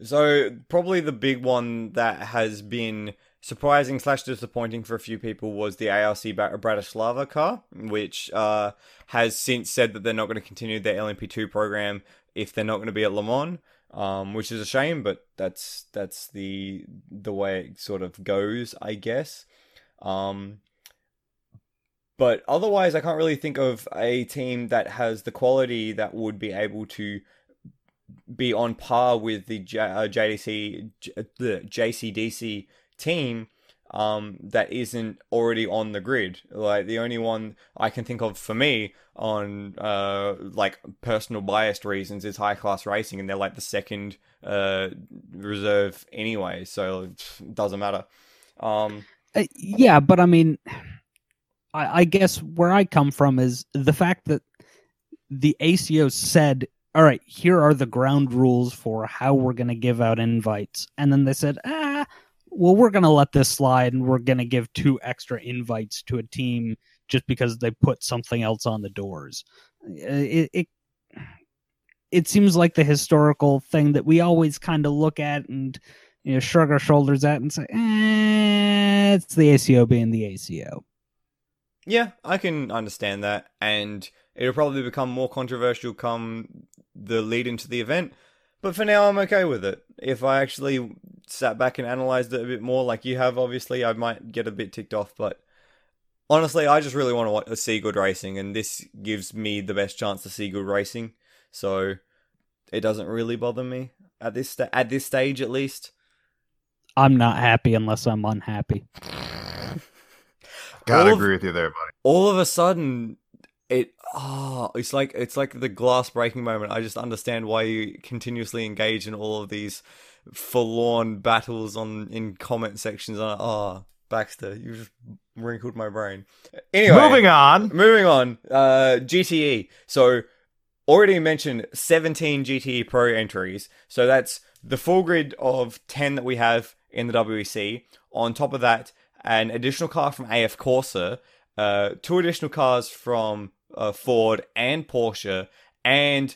So probably the big one that has been surprising slash disappointing for a few people was the ARC Bra- Bratislava car, which uh, has since said that they're not going to continue their LMP2 program if they're not going to be at Le Mans, um, which is a shame, but that's that's the the way it sort of goes, I guess. Um, but otherwise, I can't really think of a team that has the quality that would be able to be on par with the J- uh, JDC, J- uh, the JCDC team um, that isn't already on the grid. Like the only one I can think of for me on uh, like personal biased reasons is high class racing, and they're like the second uh, reserve anyway, so it doesn't matter. Um, Uh, yeah, but I mean, I, I guess where I come from is the fact that the ACO said, "All right, here are the ground rules for how we're going to give out invites," and then they said, "Ah, well, we're going to let this slide, and we're going to give two extra invites to a team just because they put something else on the doors." Uh, It it, it seems like the historical thing that we always kind of look at and you know shrug our shoulders at and say, eh, it's the ACO being the ACO. Yeah, I can understand that, and it'll probably become more controversial come the lead into the event. But for now, I'm okay with it. If I actually sat back and analyzed it a bit more, like you have, obviously, I might get a bit ticked off. But honestly, I just really want to see good racing, and this gives me the best chance to see good racing. So it doesn't really bother me at this at this stage, at least. I'm not happy unless I'm unhappy. Gotta All of- agree with you there, buddy. all of a sudden it oh it's like it's like the glass breaking moment. I just understand why you continuously engage in all of these forlorn battles on in comment sections. And oh baxter you just wrinkled my brain. Anyway Moving on. moving on. Uh gte so already mentioned 17 gte pro entries. So that's the full grid of 10 that we have in the wec on top of that an additional car from af corsa uh, two additional cars from uh, Ford and Porsche, and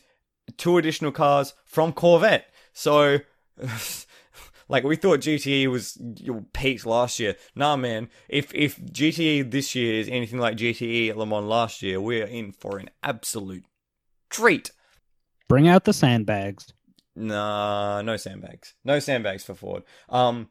two additional cars from Corvette. So, (laughs) like we thought GTE was your peaked last year. Nah, man. If if GTE this year is anything like GTE at Le Mans last year, we're in for an absolute treat. Bring out the sandbags. Nah, no sandbags. No sandbags for Ford. Um,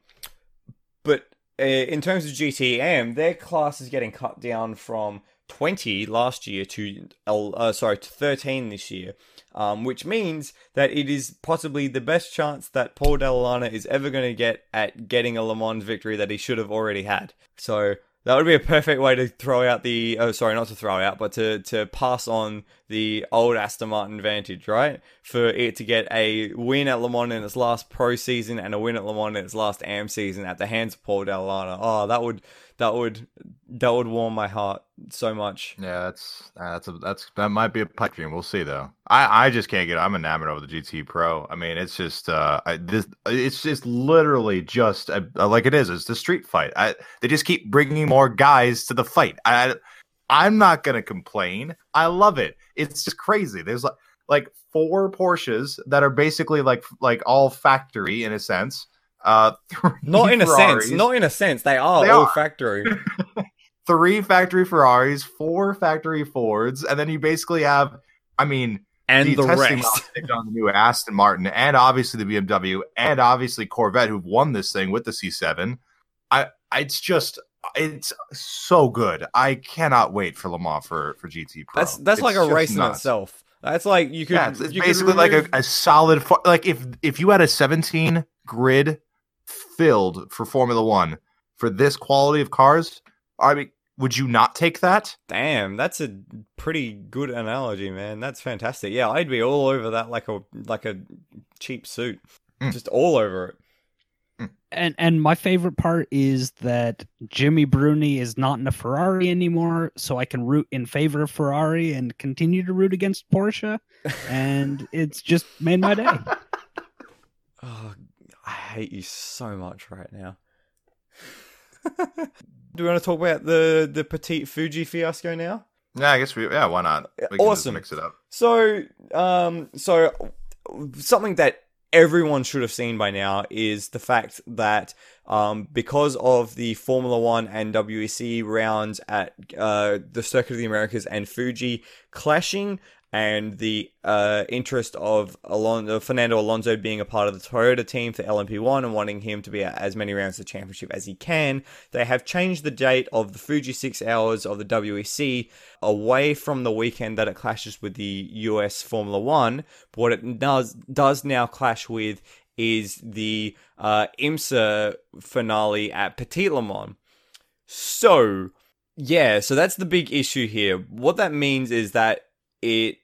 but in terms of GTM, their class is getting cut down from 20 last year to uh, sorry to 13 this year, um, which means that it is possibly the best chance that Paul Dalla Lana is ever going to get at getting a Le Mans victory that he should have already had. So that would be a perfect way to throw out the oh sorry not to throw out but to to pass on the old Aston Martin Vantage right? For it to get a win at Le Mans in its last pro season and a win at Le Mans in its last AM season at the hands of Paul Dalla Lana oh that would that would that would warm my heart so much. Yeah, that's that's a, that's that might be a pipe dream. We'll see though. I I just can't get. I'm enamored over the GT Pro. I mean, it's just uh, I, this it's just literally just a, a, like it is. It's the street fight. I, they just keep bringing more guys to the fight. I I'm not gonna complain. I love it. It's just crazy. There's like like four Porsches that are basically like like all factory in a sense. Uh, (laughs) not in Ferraris. a sense. Not in a sense. They are they all are. factory. (laughs) three factory Ferraris, four factory Fords, and then you basically have, I mean, and the, the rest on the new Aston Martin, and obviously the BMW, and obviously Corvette, who've won this thing with the C7. I, it's just, it's so good. I cannot wait for Le Mans for for GT Pro. That's that's it's like a race nuts. in itself. That's like you could. Yeah, it's, it's basically like a, a solid. Like if if you had a 17 grid filled for Formula One for this quality of cars, I mean, would you not take that? Damn, that's a pretty good analogy, man. That's fantastic. Yeah, I'd be all over that like a like a cheap suit. Mm. Just all over it. Hmm. And and my favorite part is that Jimmy Bruni is not in a Ferrari anymore, so I can root in favor of Ferrari and continue to root against Porsche, (laughs) and it's just made my day. (laughs) oh, I hate you so much right now. (laughs) Do we want to talk about the the Petit Fuji fiasco now? Yeah, I guess we. Yeah, why not? We awesome. mix it up. So, um, so something that everyone should have seen by now is the fact that um, because of the Formula One and WEC rounds at uh, the Circuit of the Americas and Fuji clashing, and the uh, interest of Fernando Alonso being a part of the Toyota team for LMP1 and wanting him to be at as many rounds of the championship as he can, they have changed the date of the Fuji 6 hours of the WEC away from the weekend that it clashes with the US Formula 1. But what it does, does now clash with is the uh, IMSA finale at Petit Le Mans. So, yeah, so that's the big issue here. What that means is that it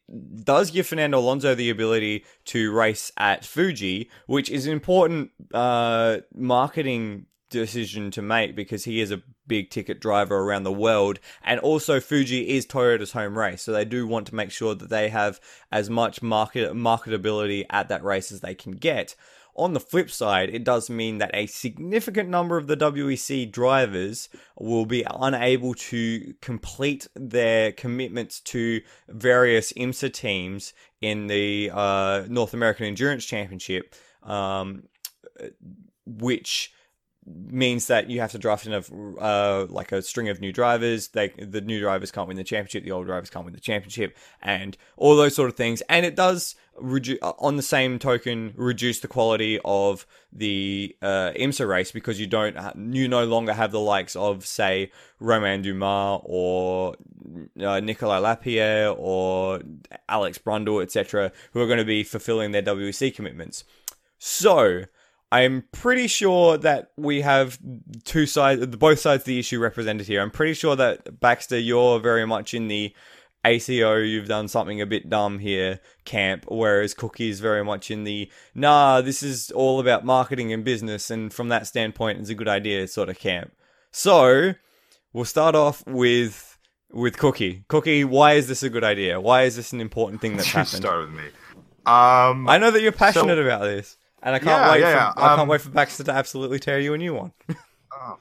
does give Fernando Alonso the ability to race at Fuji, which is an important uh, marketing decision to make because he is a big ticket driver around the world. And also, Fuji is Toyota's home race, so they do want to make sure that they have as much market marketability at that race as they can get. On the flip side, it does mean that a significant number of the WEC drivers will be unable to complete their commitments to various IMSA teams in the uh, North American Endurance Championship, um, which means that you have to draft in a uh, like a string of new drivers. They the new drivers can't win the championship, the old drivers can't win the championship, and all those sort of things. And it does redu- uh, on the same token reduce the quality of the uh, IMSA race because you don't you no longer have the likes of say Romain Dumas or uh, Nicolas Lapierre or Alex Brundle, etc., who are going to be fulfilling their WEC commitments. So I'm pretty sure that we have two sides, both sides of the issue represented here. I'm pretty sure that Baxter, you're very much in the ACO, you've done something a bit dumb here camp, whereas Cookie is very much in the nah, this is all about marketing and business, and from that standpoint, it's a good idea sort of camp. So we'll start off with with Cookie. Cookie, why is this a good idea? Why is this an important thing that's (laughs) happened? Start with me. Um, I know that you're passionate so, about this. And I can't yeah, wait. Yeah, for, yeah. I can't um, wait for Baxter to absolutely tear you a new one. (laughs) oh,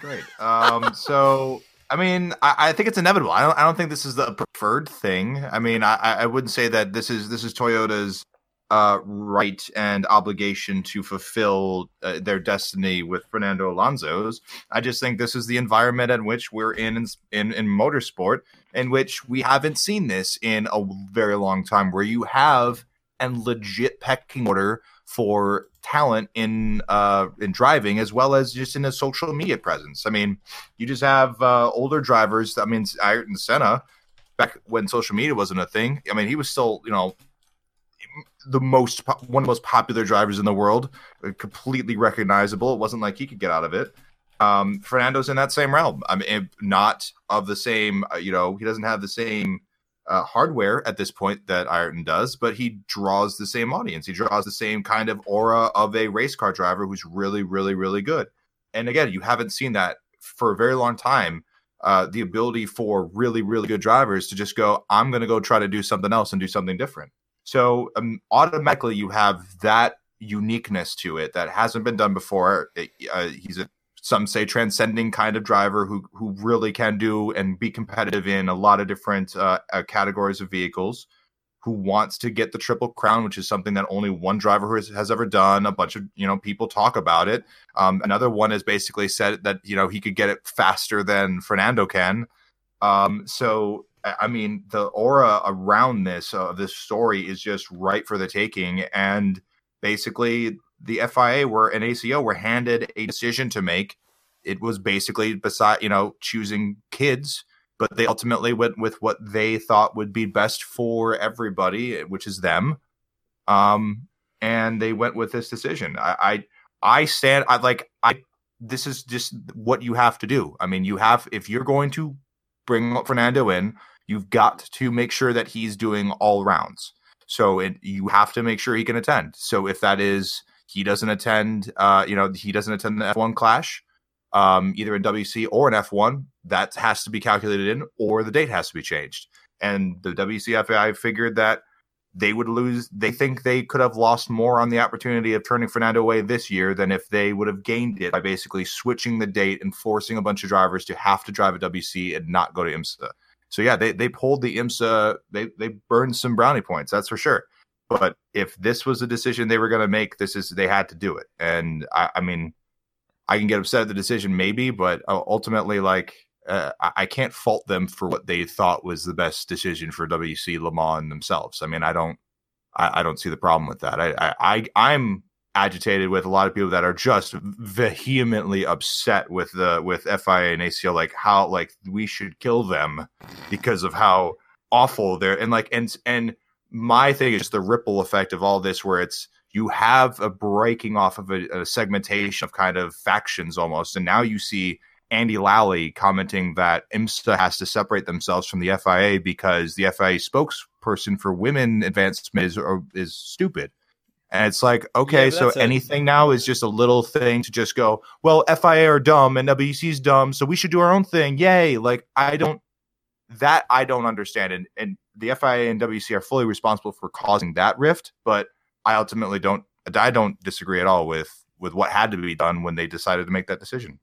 great. Um, so I mean, I, I, think it's inevitable. I don't. I don't think this is the preferred thing. I mean, I, I wouldn't say that this is this is Toyota's uh, right and obligation to fulfill uh, their destiny with Fernando Alonso's. I just think this is the environment in which we're in, in in in motorsport, in which we haven't seen this in a very long time, where you have and legit pecking order for talent in uh, in driving as well as just in a social media presence. I mean, you just have uh, older drivers. I mean, Ayrton Senna back when social media wasn't a thing. I mean, he was still you know the most one of the most popular drivers in the world, uh, completely recognizable. It wasn't like he could get out of it. Um, Fernando's in that same realm. I mean, not of the same. Uh, you know, he doesn't have the same uh, hardware at this point that Ayrton does, but he draws the same audience. He draws the same kind of aura of a race car driver who's really, really, really good. And again, you haven't seen that for a very long time uh, the ability for really, really good drivers to just go, I'm going to go try to do something else and do something different. So um, automatically, you have that uniqueness to it that hasn't been done before. It, uh, he's a some say transcending kind of driver who who really can do and be competitive in a lot of different uh, uh, categories of vehicles. Who wants to get the triple crown, which is something that only one driver has, has ever done. A bunch of you know people talk about it. Um, another one has basically said that you know he could get it faster than Fernando can. Um, so I mean, the aura around this uh, this story is just right for the taking, and basically the FIA were and ACO were handed a decision to make. It was basically beside you know choosing kids, but they ultimately went with what they thought would be best for everybody, which is them. Um, and they went with this decision. I I, I stand. I like I. This is just what you have to do. I mean, you have if you're going to bring Fernando in, you've got to make sure that he's doing all rounds. So it, you have to make sure he can attend. So if that is he doesn't attend, uh, you know, he doesn't attend the F1 clash, um, either in WEC or in F1, that has to be calculated in, or the date has to be changed. And the WCFI figured that they would lose. They think they could have lost more on the opportunity of turning Fernando away this year than if they would have gained it by basically switching the date and forcing a bunch of drivers to have to drive a WEC and not go to IMSA. So yeah, they they pulled the IMSA. They they burned some brownie points. That's for sure. But if this was a decision they were going to make, this is they had to do it. And I, I mean, I can get upset at the decision, maybe, but ultimately, like uh, I can't fault them for what they thought was the best decision for WEC Le Mans themselves. I mean, I don't, I, I don't see the problem with that. I, I, I, am agitated with a lot of people that are just vehemently upset with the with FIA and ACO, like how like we should kill them because of how awful they're and like and and my thing is just the ripple effect of all this, where it's you have a breaking off of a, a segmentation of kind of factions almost, and now you see Andy Lally commenting that IMSA has to separate themselves from the FIA because the FIA spokesperson for women advancement is is stupid. And it's like, okay, yeah, so anything a- now is just a little thing to just go, well, FIA are dumb and WEC's dumb, so we should do our own thing. Yay. Like, I don't, that I don't understand. And, and the FIA and WEC are fully responsible for causing that rift, but I ultimately don't, I don't disagree at all with, with what had to be done when they decided to make that decision.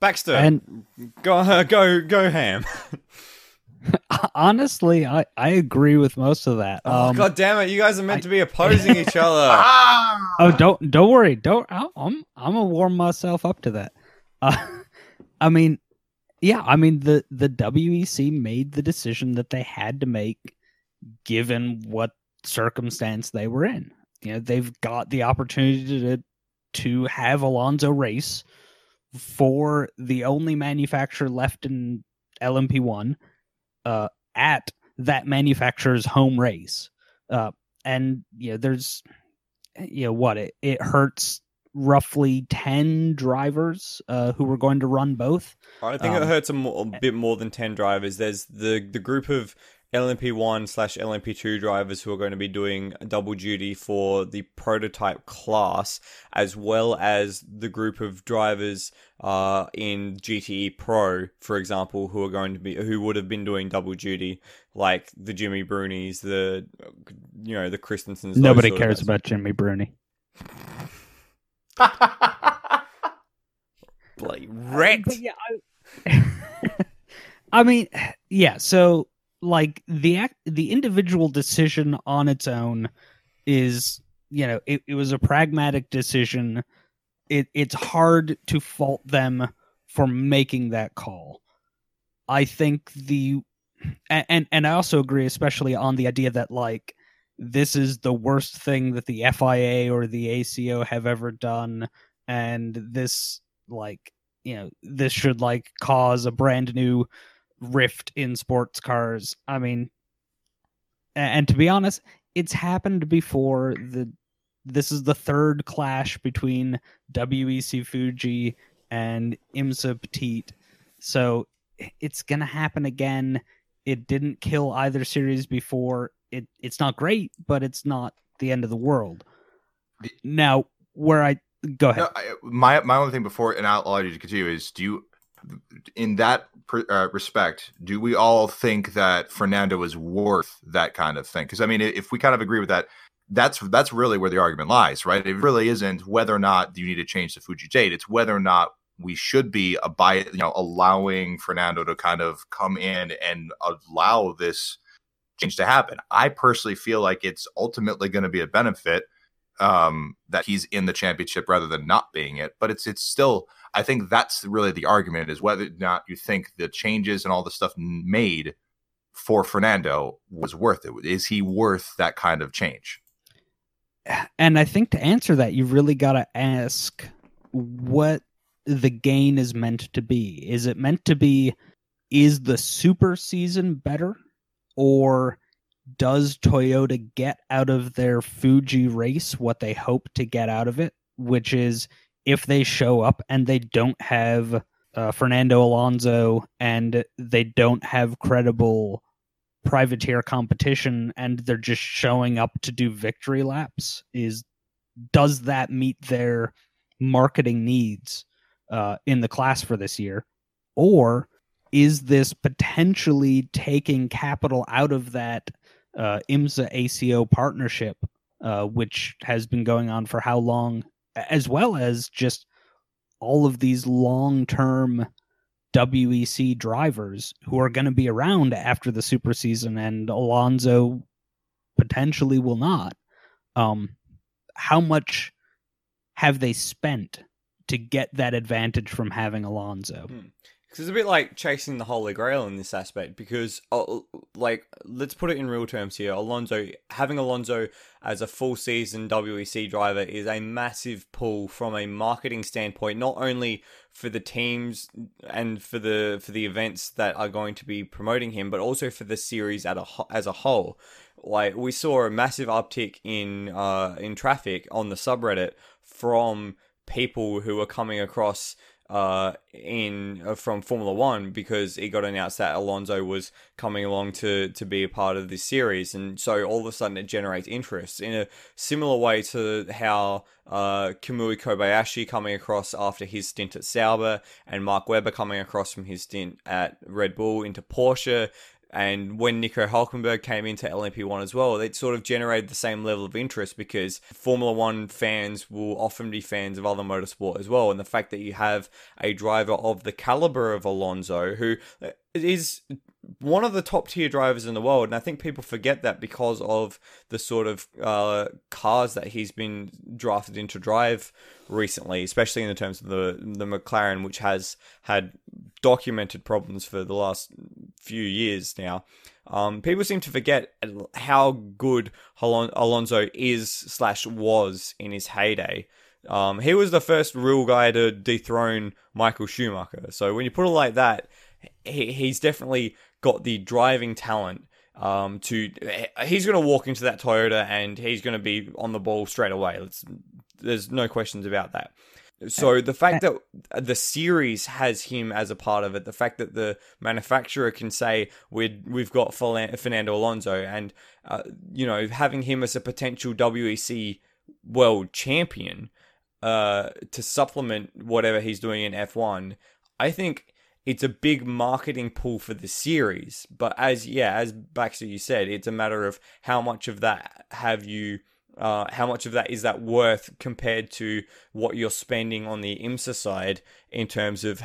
Baxter, and go, uh, go, go ham. (laughs) honestly, I, I agree with most of that. Oh, um, God damn it! You guys are meant I, to be opposing each other. (laughs) oh, don't don't worry. Don't. I'm I'm gonna warm myself up to that. Uh, (laughs) I mean, yeah. I mean the the WEC made the decision that they had to make, given what circumstance they were in. You know, they've got the opportunity to to have Alonso race for the only manufacturer left in LMP one uh, at that manufacturer's home race. Uh, and you know, there's you know what it it hurts roughly 10 drivers uh, who were going to run both. I think um, it hurts a, more, a, bit more than 10 drivers. There's the the group of LMP1 slash LMP2 drivers who are going to be doing double duty for the prototype class, as well as the group of drivers uh, in GTE Pro, for example, who are going to be who would have been doing double duty, like the Jimmy Brunis, the you know the Christensens. Nobody cares about Jimmy Bruni. (laughs) (laughs) Bloody wrecked. Uh, yeah, I, (laughs) I mean, yeah. So like the act the individual decision on its own is you know it, it was a pragmatic decision it it's hard to fault them for making that call i think the and and i also agree especially on the idea that like this is the worst thing that the fia or the aco have ever done and this like you know this should like cause a brand new rift in sports cars. I mean, and to be honest, it's happened before. The this is the third clash between WEC Fuji and IMSA Petit, so it's gonna happen again. It didn't kill either series before. It it's not great, but it's not the end of the world. Now, where I go ahead. No, I, my my only thing before, and I'll allow you to continue is: do you in that uh, respect, do we all think that Fernando is worth that kind of thing? Because I mean, if we kind of agree with that, that's that's really where the argument lies, right? It really isn't whether or not you need to change the Fuji date. it's whether or not we should be a by you know allowing Fernando to kind of come in and allow this change to happen. I personally feel like it's ultimately going to be a benefit um, that he's in the championship rather than not being it. But it's it's still I think that's really the argument is whether or not you think the changes and all the stuff made for Fernando was worth it. Is he worth that kind of change? And I think to answer that, you really got to ask what the gain is meant to be. Is it meant to be, is the super season better? Or does Toyota get out of their Fuji race what they hope to get out of it? Which is if they show up and they don't have uh, Fernando Alonso and they don't have credible privateer competition and they're just showing up to do victory laps is does that meet their marketing needs uh, in the class for this year or is this potentially taking capital out of that uh, IMSA ACO partnership, uh, which has been going on for how long, as well as just all of these long term WEC drivers who are going to be around after the super season, and Alonso potentially will not. Um, how much have they spent to get that advantage from having Alonso? Hmm. Because it's a bit like chasing the Holy Grail in this aspect. Because, uh, like, let's put it in real terms here. Alonso, having Alonso as a full season WEC driver is a massive pull from a marketing standpoint, not only for the teams and for the for the events that are going to be promoting him, but also for the series at a, as a whole. Like, we saw a massive uptick in uh, in traffic on the subreddit from people who were coming across uh, in uh, from Formula One because it got announced that Alonso was coming along to to be a part of this series, and so all of a sudden it generates interest in a similar way to how uh, Kamui Kobayashi coming across after his stint at Sauber, and Mark Webber coming across from his stint at Red Bull into Porsche, and when Nico Hulkenberg came into LMP1 as well, it sort of generated the same level of interest because Formula One fans will often be fans of other motorsport as well. And the fact that you have a driver of the caliber of Alonso, who is one of the top tier drivers in the world, and I think people forget that because of the sort of uh, cars that he's been drafted into drive recently, especially in the terms of the the McLaren, which has had documented problems for the last few years now. Um, people seem to forget how good Alonso is slash was in his heyday. Um, he was the first real guy to dethrone Michael Schumacher. So when you put it like that, he, he's definitely got the driving talent um, to he's going to walk into that Toyota and he's going to be on the ball straight away. Let's, there's no questions about that. So the fact that the series has him as a part of it, the fact that the manufacturer can say we we've got Fernando Alonso, and uh, you know having him as a potential WEC world champion uh, to supplement whatever he's doing in F1, I think it's a big marketing pull for the series. But as yeah, as Baxter you said, it's a matter of how much of that have you. Uh, how much of that is that worth compared to what you're spending on the IMSA side in terms of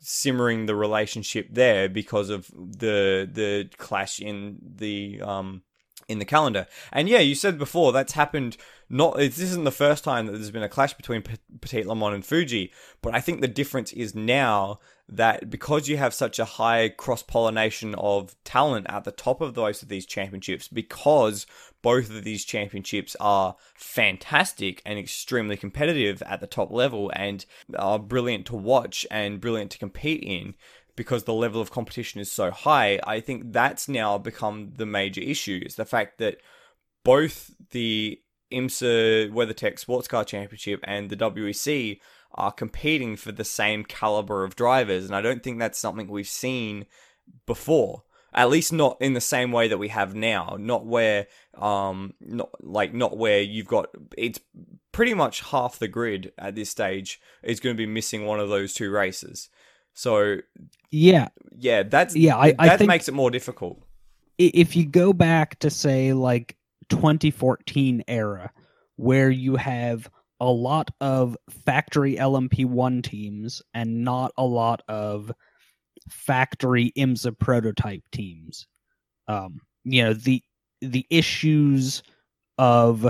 simmering the relationship there because of the the clash in the um in the calendar. And yeah, you said before that's happened. Not this isn't the first time that there's been a clash between Petit Le Mans and Fuji, but I think the difference is now that because you have such a high cross pollination of talent at the top of those of these championships, because both of these championships are fantastic and extremely competitive at the top level and are brilliant to watch and brilliant to compete in because the level of competition is so high, I think that's now become the major issue. Is the fact that both the IMSA WeatherTech Sports Car Championship and the WEC are competing for the same caliber of drivers, and I don't think that's something we've seen before. At least not in the same way that we have now. Not where, um, not like not where you've got it's pretty much half the grid at this stage is going to be missing one of those two races. So yeah, yeah, that's yeah. I, that I think makes it more difficult. if you go back to say like 2014 era, where you have a lot of factory LMP1 teams and not a lot of factory IMSA prototype teams. Um, you know the the issues of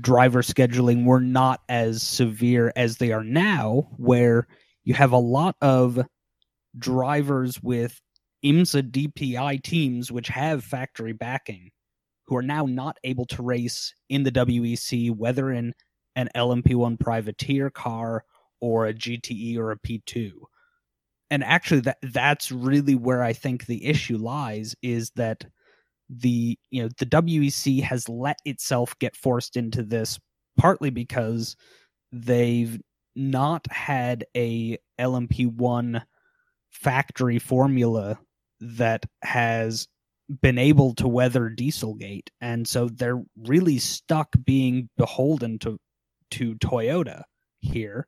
driver scheduling were not as severe as they are now, where you have a lot of drivers with IMSA DPI teams which have factory backing who are now not able to race in the WEC, whether in an LMP1 privateer car or a GTE or a P2. And actually that that's really where I think the issue lies is that the you know the WEC has let itself get forced into this partly because they've not had a LMP1 factory formula that has been able to weather Dieselgate, and so they're really stuck being beholden to to Toyota here.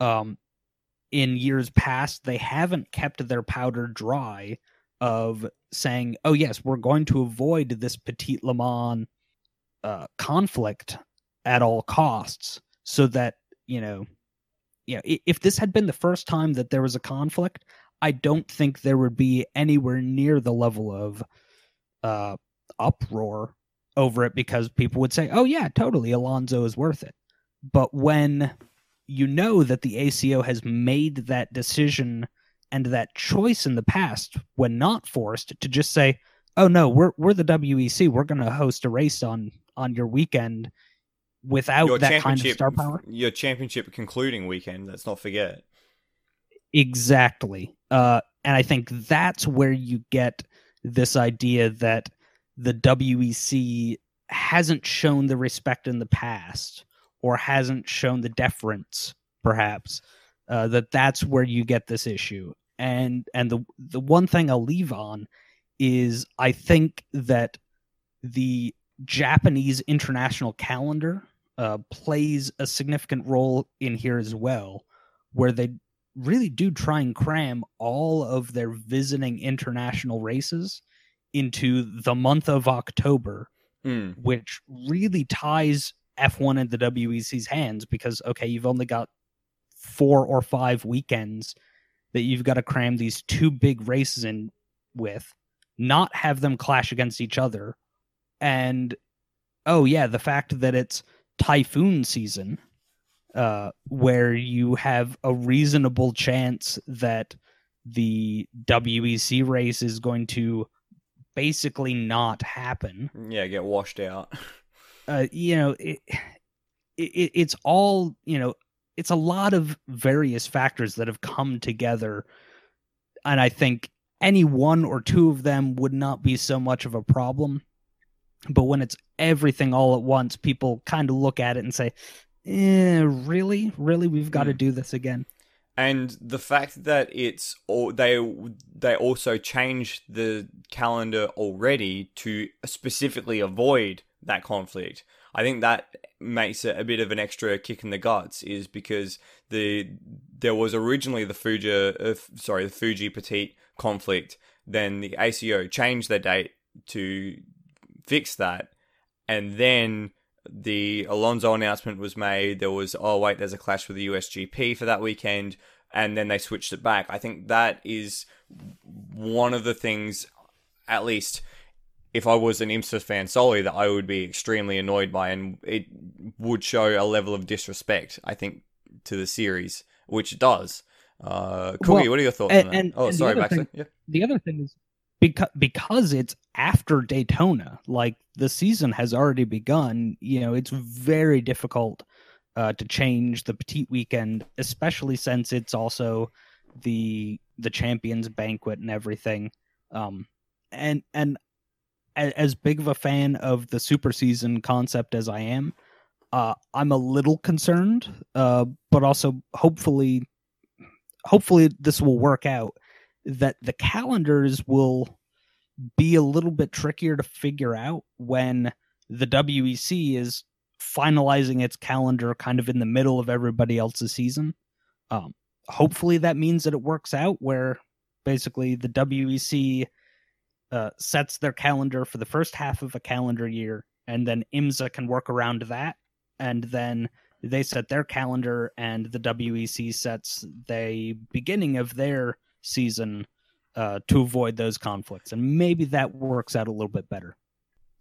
Um, in years past, they haven't kept their powder dry of saying, "Oh yes, we're going to avoid this Petit Le Mans uh, conflict at all costs," so that you know, you know, if this had been the first time that there was a conflict, I don't think there would be anywhere near the level of uh, uproar over it because people would say, "Oh yeah, totally, Alonso is worth it." But when you know that the ACO has made that decision and that choice in the past, when not forced, to just say, "Oh no, we're we're the WEC, we're going to host a race on on your weekend," without Your that kind of star power. Your championship concluding weekend. Let's not forget. Exactly. Uh, and I think that's where you get this idea that the WEC hasn't shown the respect in the past or hasn't shown the deference, perhaps. Uh, that that's where you get this issue. And and the the one thing I'll leave on is I think that the Japanese international calendar uh, plays a significant role in here as well, where they really do try and cram all of their visiting international races into the month of October, Mm. which really ties F1 and the WEC's hands because, okay, you've only got four or five weekends that you've got to cram these two big races in with, not have them clash against each other. And, oh, yeah, the fact that it's typhoon season uh, where you have a reasonable chance that the WEC race is going to basically not happen. Yeah, get washed out. Uh, you know, it, it, it's all you know. It's a lot of various factors that have come together, and I think any one or two of them would not be so much of a problem. But when it's everything all at once, people kind of look at it and say, eh, really, really, we've got to Hmm. do this again. and the fact that it's all they they also changed the calendar already to specifically avoid that conflict. I think that makes it a bit of an extra kick in the guts, is because the there was originally the Fuji, uh, sorry, the Fuji Petit conflict. Then the ACO changed their date to fix that, and then the Alonso announcement was made. There was, oh wait, there's a clash with the USGP for that weekend, and then they switched it back. I think that is one of the things, at least if I was an IMSA fan solely, that I would be extremely annoyed by, and it would show a level of disrespect, I think, to the series, which it does. Uh, Cookie, Well, what are your thoughts and- on that? and- oh, and sorry, Baxter. thing- yeah. the other thing is because because it's after Daytona, like the season has already begun. You know, it's very difficult uh, to change the Petit weekend, especially since it's also the the champions banquet and everything. Um, and and as big of a fan of the super season concept as I am, uh, I'm a little concerned, uh, but also hopefully, hopefully this will work out that the calendars will be a little bit trickier to figure out when the WEC is finalizing its calendar kind of in the middle of everybody else's season. Um, hopefully that means that it works out where basically the WEC uh, sets their calendar for the first half of a calendar year, and then IMSA can work around that, and then they set their calendar, and the WEC sets the beginning of their season uh, to avoid those conflicts, and maybe that works out a little bit better.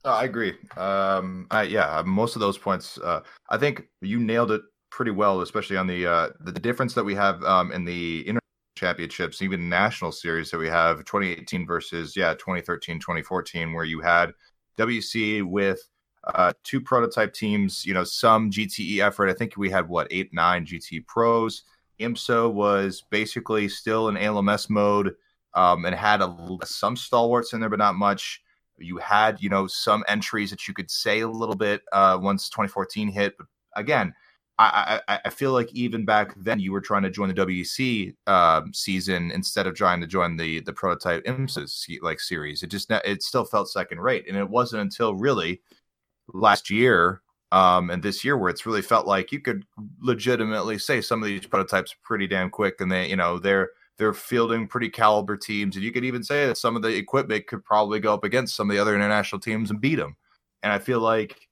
Oh, I agree. Um, I, yeah, most of those points, uh, I think you nailed it pretty well, especially on the uh, the difference that we have um, in the inter championships, even national series that we have 2018 versus yeah 2013, 2014, where you had WEC with uh, two prototype teams, you know, some GTE effort. I think we had what eight, nine GT pros. IMSA was basically still in ALMS mode um, and had a, some stalwarts in there, but not much. You had, you know, some entries that you could say a little bit uh, once 2014 hit, but again, I, I, I feel like even back then you were trying to join the WEC um, season instead of trying to join the the prototype IMSA like series. It just it still felt second rate, and it wasn't until really last year um, and this year where it's really felt like you could legitimately say some of these prototypes are pretty damn quick, and they you know they're they're fielding pretty caliber teams, and you could even say that some of the equipment could probably go up against some of the other international teams and beat them. And I feel like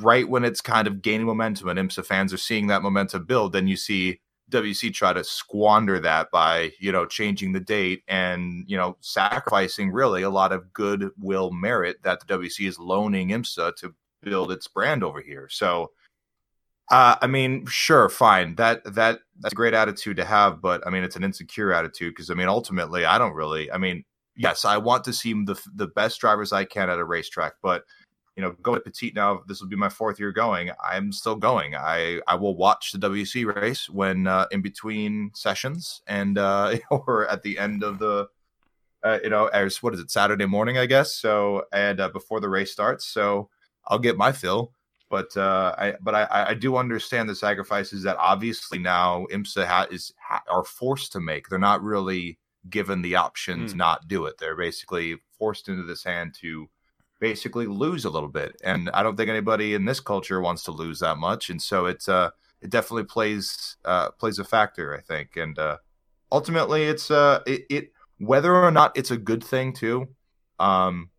right when it's kind of gaining momentum and IMSA fans are seeing that momentum build, then you see WEC try to squander that by, you know, changing the date and, you know, sacrificing really a lot of goodwill merit that the WEC is loaning IMSA to build its brand over here. So, uh, I mean, sure, fine. That that that's a great attitude to have, but I mean, it's an insecure attitude because I mean, ultimately, I don't really. I mean, yes, I want to see the the best drivers I can at a racetrack, but you know, go to Petit now. This will be my fourth year going. I'm still going. I I will watch the WEC race when uh, in between sessions and uh, (laughs) or at the end of the uh, you know, as what is it Saturday morning, I guess. So and uh, before the race starts, so I'll get my fill. But uh, I but I, I do understand the sacrifices that obviously now IMSA ha- is ha- are forced to make. They're not really given the option mm. to not do it. They're basically forced into this hand to basically lose a little bit. And I don't think anybody in this culture wants to lose that much. And so it's uh it definitely plays uh plays a factor, I think. And uh ultimately it's uh it, it whether or not it's a good thing too. Um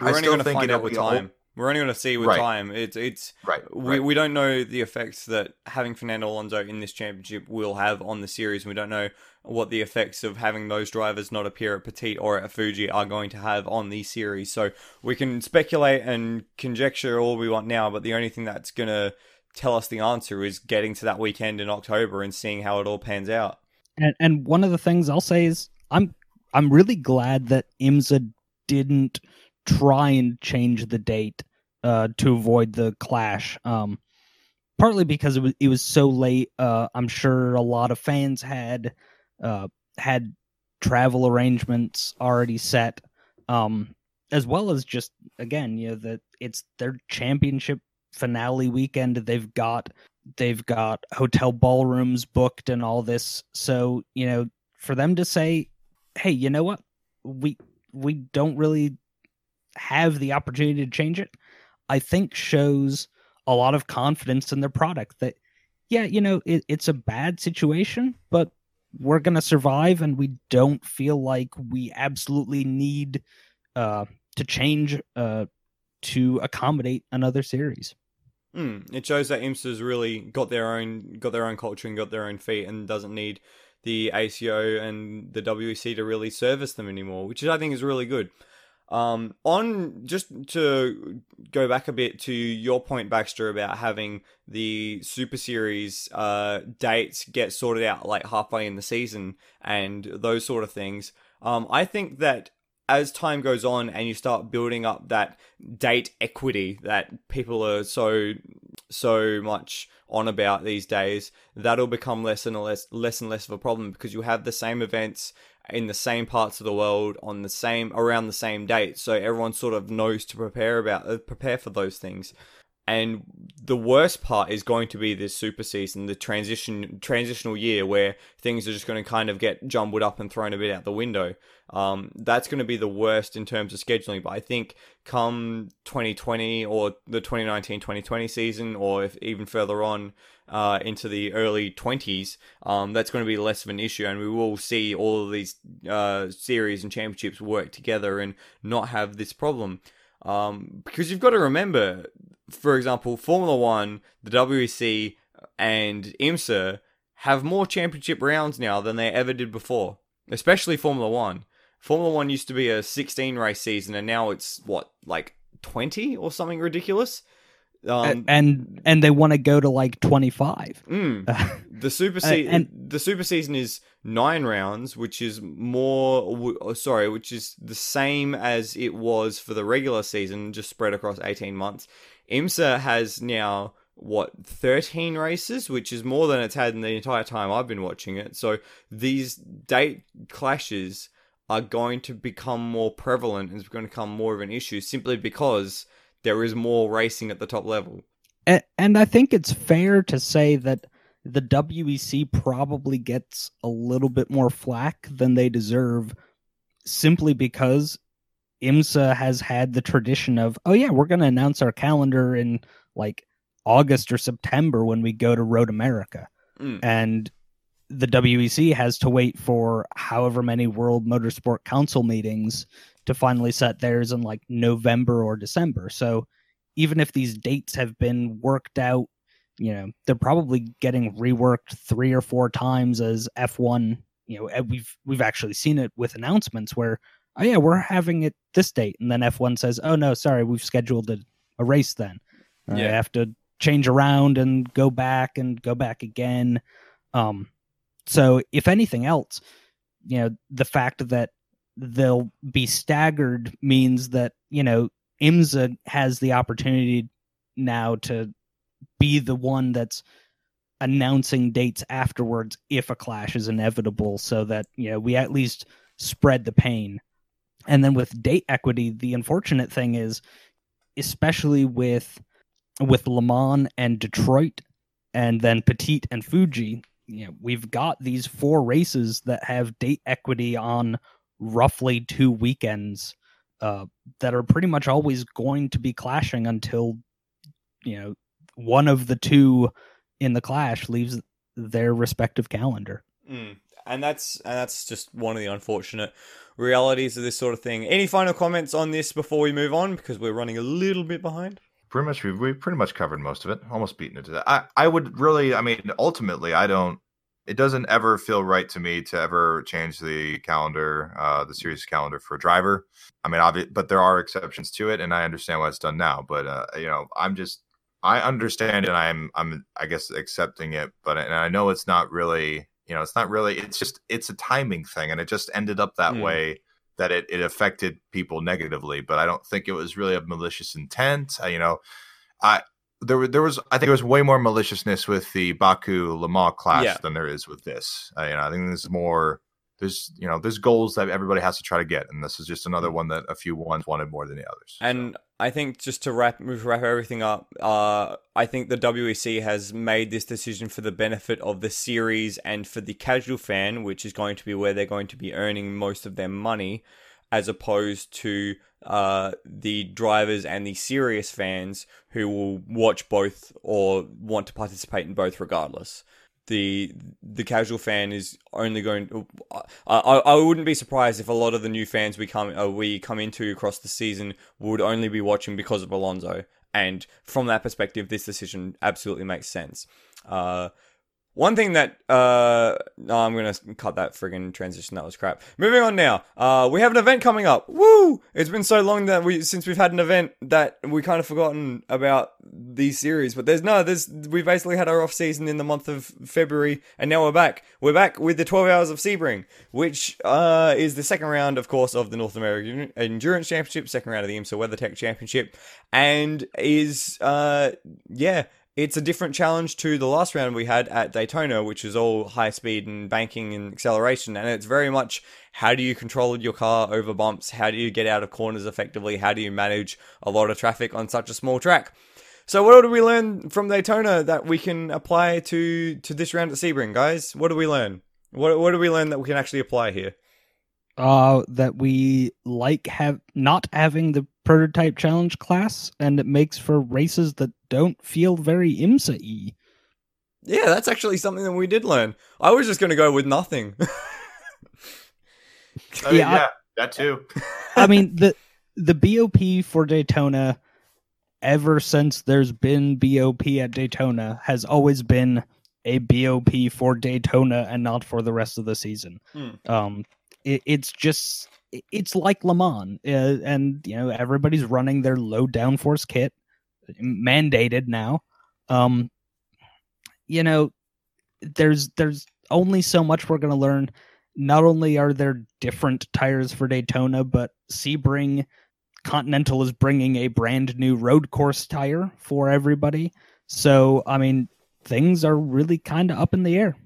We're I going to find out with time. We're only going to see with right. time. It's it's right. We right. we don't know the effects that having Fernando Alonso in this championship will have on the series. We don't know what the effects of having those drivers not appear at Petit or at Fuji are going to have on the series. So we can speculate and conjecture all we want now, but the only thing that's going to tell us the answer is getting to that weekend in October and seeing how it all pans out. And and one of the things I'll say is I'm I'm really glad that IMSA didn't try and change the date uh, to avoid the clash. Um, partly because it was it was so late. Uh, I'm sure a lot of fans had uh, had travel arrangements already set, um, as well as just again, you know, that it's their championship finale weekend. They've got they've got hotel ballrooms booked and all this. So you know, for them to say, "Hey, you know what? We we don't really have the opportunity to change it," I think shows a lot of confidence in their product. That yeah, you know, it, it's a bad situation, but we're going to survive and we don't feel like we absolutely need uh, to change uh, to accommodate another series. Mm, it shows that IMSA's really got their own got their own culture and got their own feet and doesn't need the ACO and the WEC to really service them anymore, which I think is really good. Um, on just to go back a bit to your point, Baxter, about having the Super Series uh, dates get sorted out like halfway in the season and those sort of things. Um, I think that as time goes on and you start building up that date equity that people are so so much on about these days, that'll become less and less less and less of a problem because you have the same events in the same parts of the world on the same around the same date so everyone sort of knows to prepare about uh, prepare for those things and the worst part is going to be this super season, the transition transitional year where things are just going to kind of get jumbled up and thrown a bit out the window. Um, that's going to be the worst in terms of scheduling. But I think come 2020 or the 2019-2020 season, or if even further on uh, into the early 20s, um, that's going to be less of an issue, and we will see all of these uh, series and championships work together and not have this problem. Um, because you've got to remember, for example, Formula One, the WEC, and IMSA have more championship rounds now than they ever did before, especially Formula One. Formula One used to be a 16 race season, and now it's what, like 20 or something ridiculous? Um, and and they want to go to like 25 mm, (laughs) the super se- and, the super season is nine rounds which is more oh, sorry which is the same as it was for the regular season just spread across 18 months. Imsa has now what 13 races which is more than it's had in the entire time i've been watching it. So these date clashes are going to become more prevalent and it's going to become more of an issue simply because there is more racing at the top level. And, and I think it's fair to say that the WEC probably gets a little bit more flack than they deserve simply because IMSA has had the tradition of, oh, yeah, we're going to announce our calendar in like August or September when we go to Road America. Mm. And the WEC has to wait for however many World Motorsport Council meetings to finally set theirs in like November or December. So even if these dates have been worked out, you know, they're probably getting reworked three or four times as F1, you know, we've we've actually seen it with announcements where oh yeah, we're having it this date and then F1 says, "Oh no, sorry, we've scheduled a, a race then." Uh, yeah. I have to change around and go back and go back again. Um so if anything else, you know, the fact that they'll be staggered means that you know IMSA has the opportunity now to be the one that's announcing dates afterwards if a clash is inevitable so that you know we at least spread the pain. And then with date equity the unfortunate thing is especially with with Le Mans and Detroit and then Petit and Fuji you know we've got these four races that have date equity on roughly two weekends uh, that are pretty much always going to be clashing until you know one of the two in the clash leaves their respective calendar. Mm. And that's and that's just one of the unfortunate realities of this sort of thing. Any final comments on this before we move on because we're running a little bit behind? Pretty much, we've, we've pretty much covered most of it. Almost beaten it to that. I, I would really, I mean, ultimately, I don't it doesn't ever feel right to me to ever change the calendar, uh, the series calendar for a driver. I mean, obvi- but there are exceptions to it, and I understand why it's done now. But uh, you know, I'm just I understand and I'm I'm I guess accepting it, but and I know it's not really you know it's not really it's just it's a timing thing, and it just ended up that mm. way that it it affected people negatively. But I don't think it was really a malicious intent. I, you know, I there there was I think there was way more maliciousness with the Baku Le Mans clash yeah. than there is with this. Uh, you know, I think there's more. There's you know there's goals that everybody has to try to get, and this is just another one that a few ones wanted more than the others. And so. I think just to wrap wrap everything up, uh, I think the WEC has made this decision for the benefit of the series and for the casual fan, which is going to be where they're going to be earning most of their money, as opposed to uh, the drivers and the serious fans who will watch both or want to participate in both regardless. The the casual fan is only going. To, I, I wouldn't be surprised if a lot of the new fans we come uh, we come into across the season would only be watching because of Alonso. And from that perspective, this decision absolutely makes sense. Uh, one thing that uh no, I'm gonna cut that friggin' transition. That was crap. Moving on now. Uh, we have an event coming up. Woo! It's been so long that we since we've had an event that we kind of forgotten about these series. But there's no, there's we basically had our off season in the month of February, and now we're back. We're back with the 12 Hours of Sebring, which uh is the second round, of course, of the North American Endurance Championship, second round of the IMSA WeatherTech Championship, and is uh yeah it's a different challenge to the last round we had at Daytona, which is all high speed and banking and acceleration. And it's very much how do you control your car over bumps? How do you get out of corners effectively? How do you manage a lot of traffic on such a small track? So what did we learn from Daytona that we can apply to to this round at Sebring, guys? What did we learn? What what did we learn that we can actually apply here? Uh, that we like have not having the prototype challenge class, and it makes for races that don't feel very IMSA y. Yeah, that's actually something that we did learn. I was just going to go with nothing. (laughs) Oh, yeah, yeah, that too. I mean (laughs) the the BOP for Daytona ever since there's been BOP at Daytona has always been a BOP for Daytona and not for the rest of the season. Hmm. Um, it, it's just it's like Le Mans, uh, and you know everybody's running their low downforce kit, mandated now. Um, you know, there's there's only so much we're going to learn. Not only are there different tires for Daytona, but Sebring Continental is bringing a brand new road course tire for everybody. So, I mean, things are really kind of up in the air.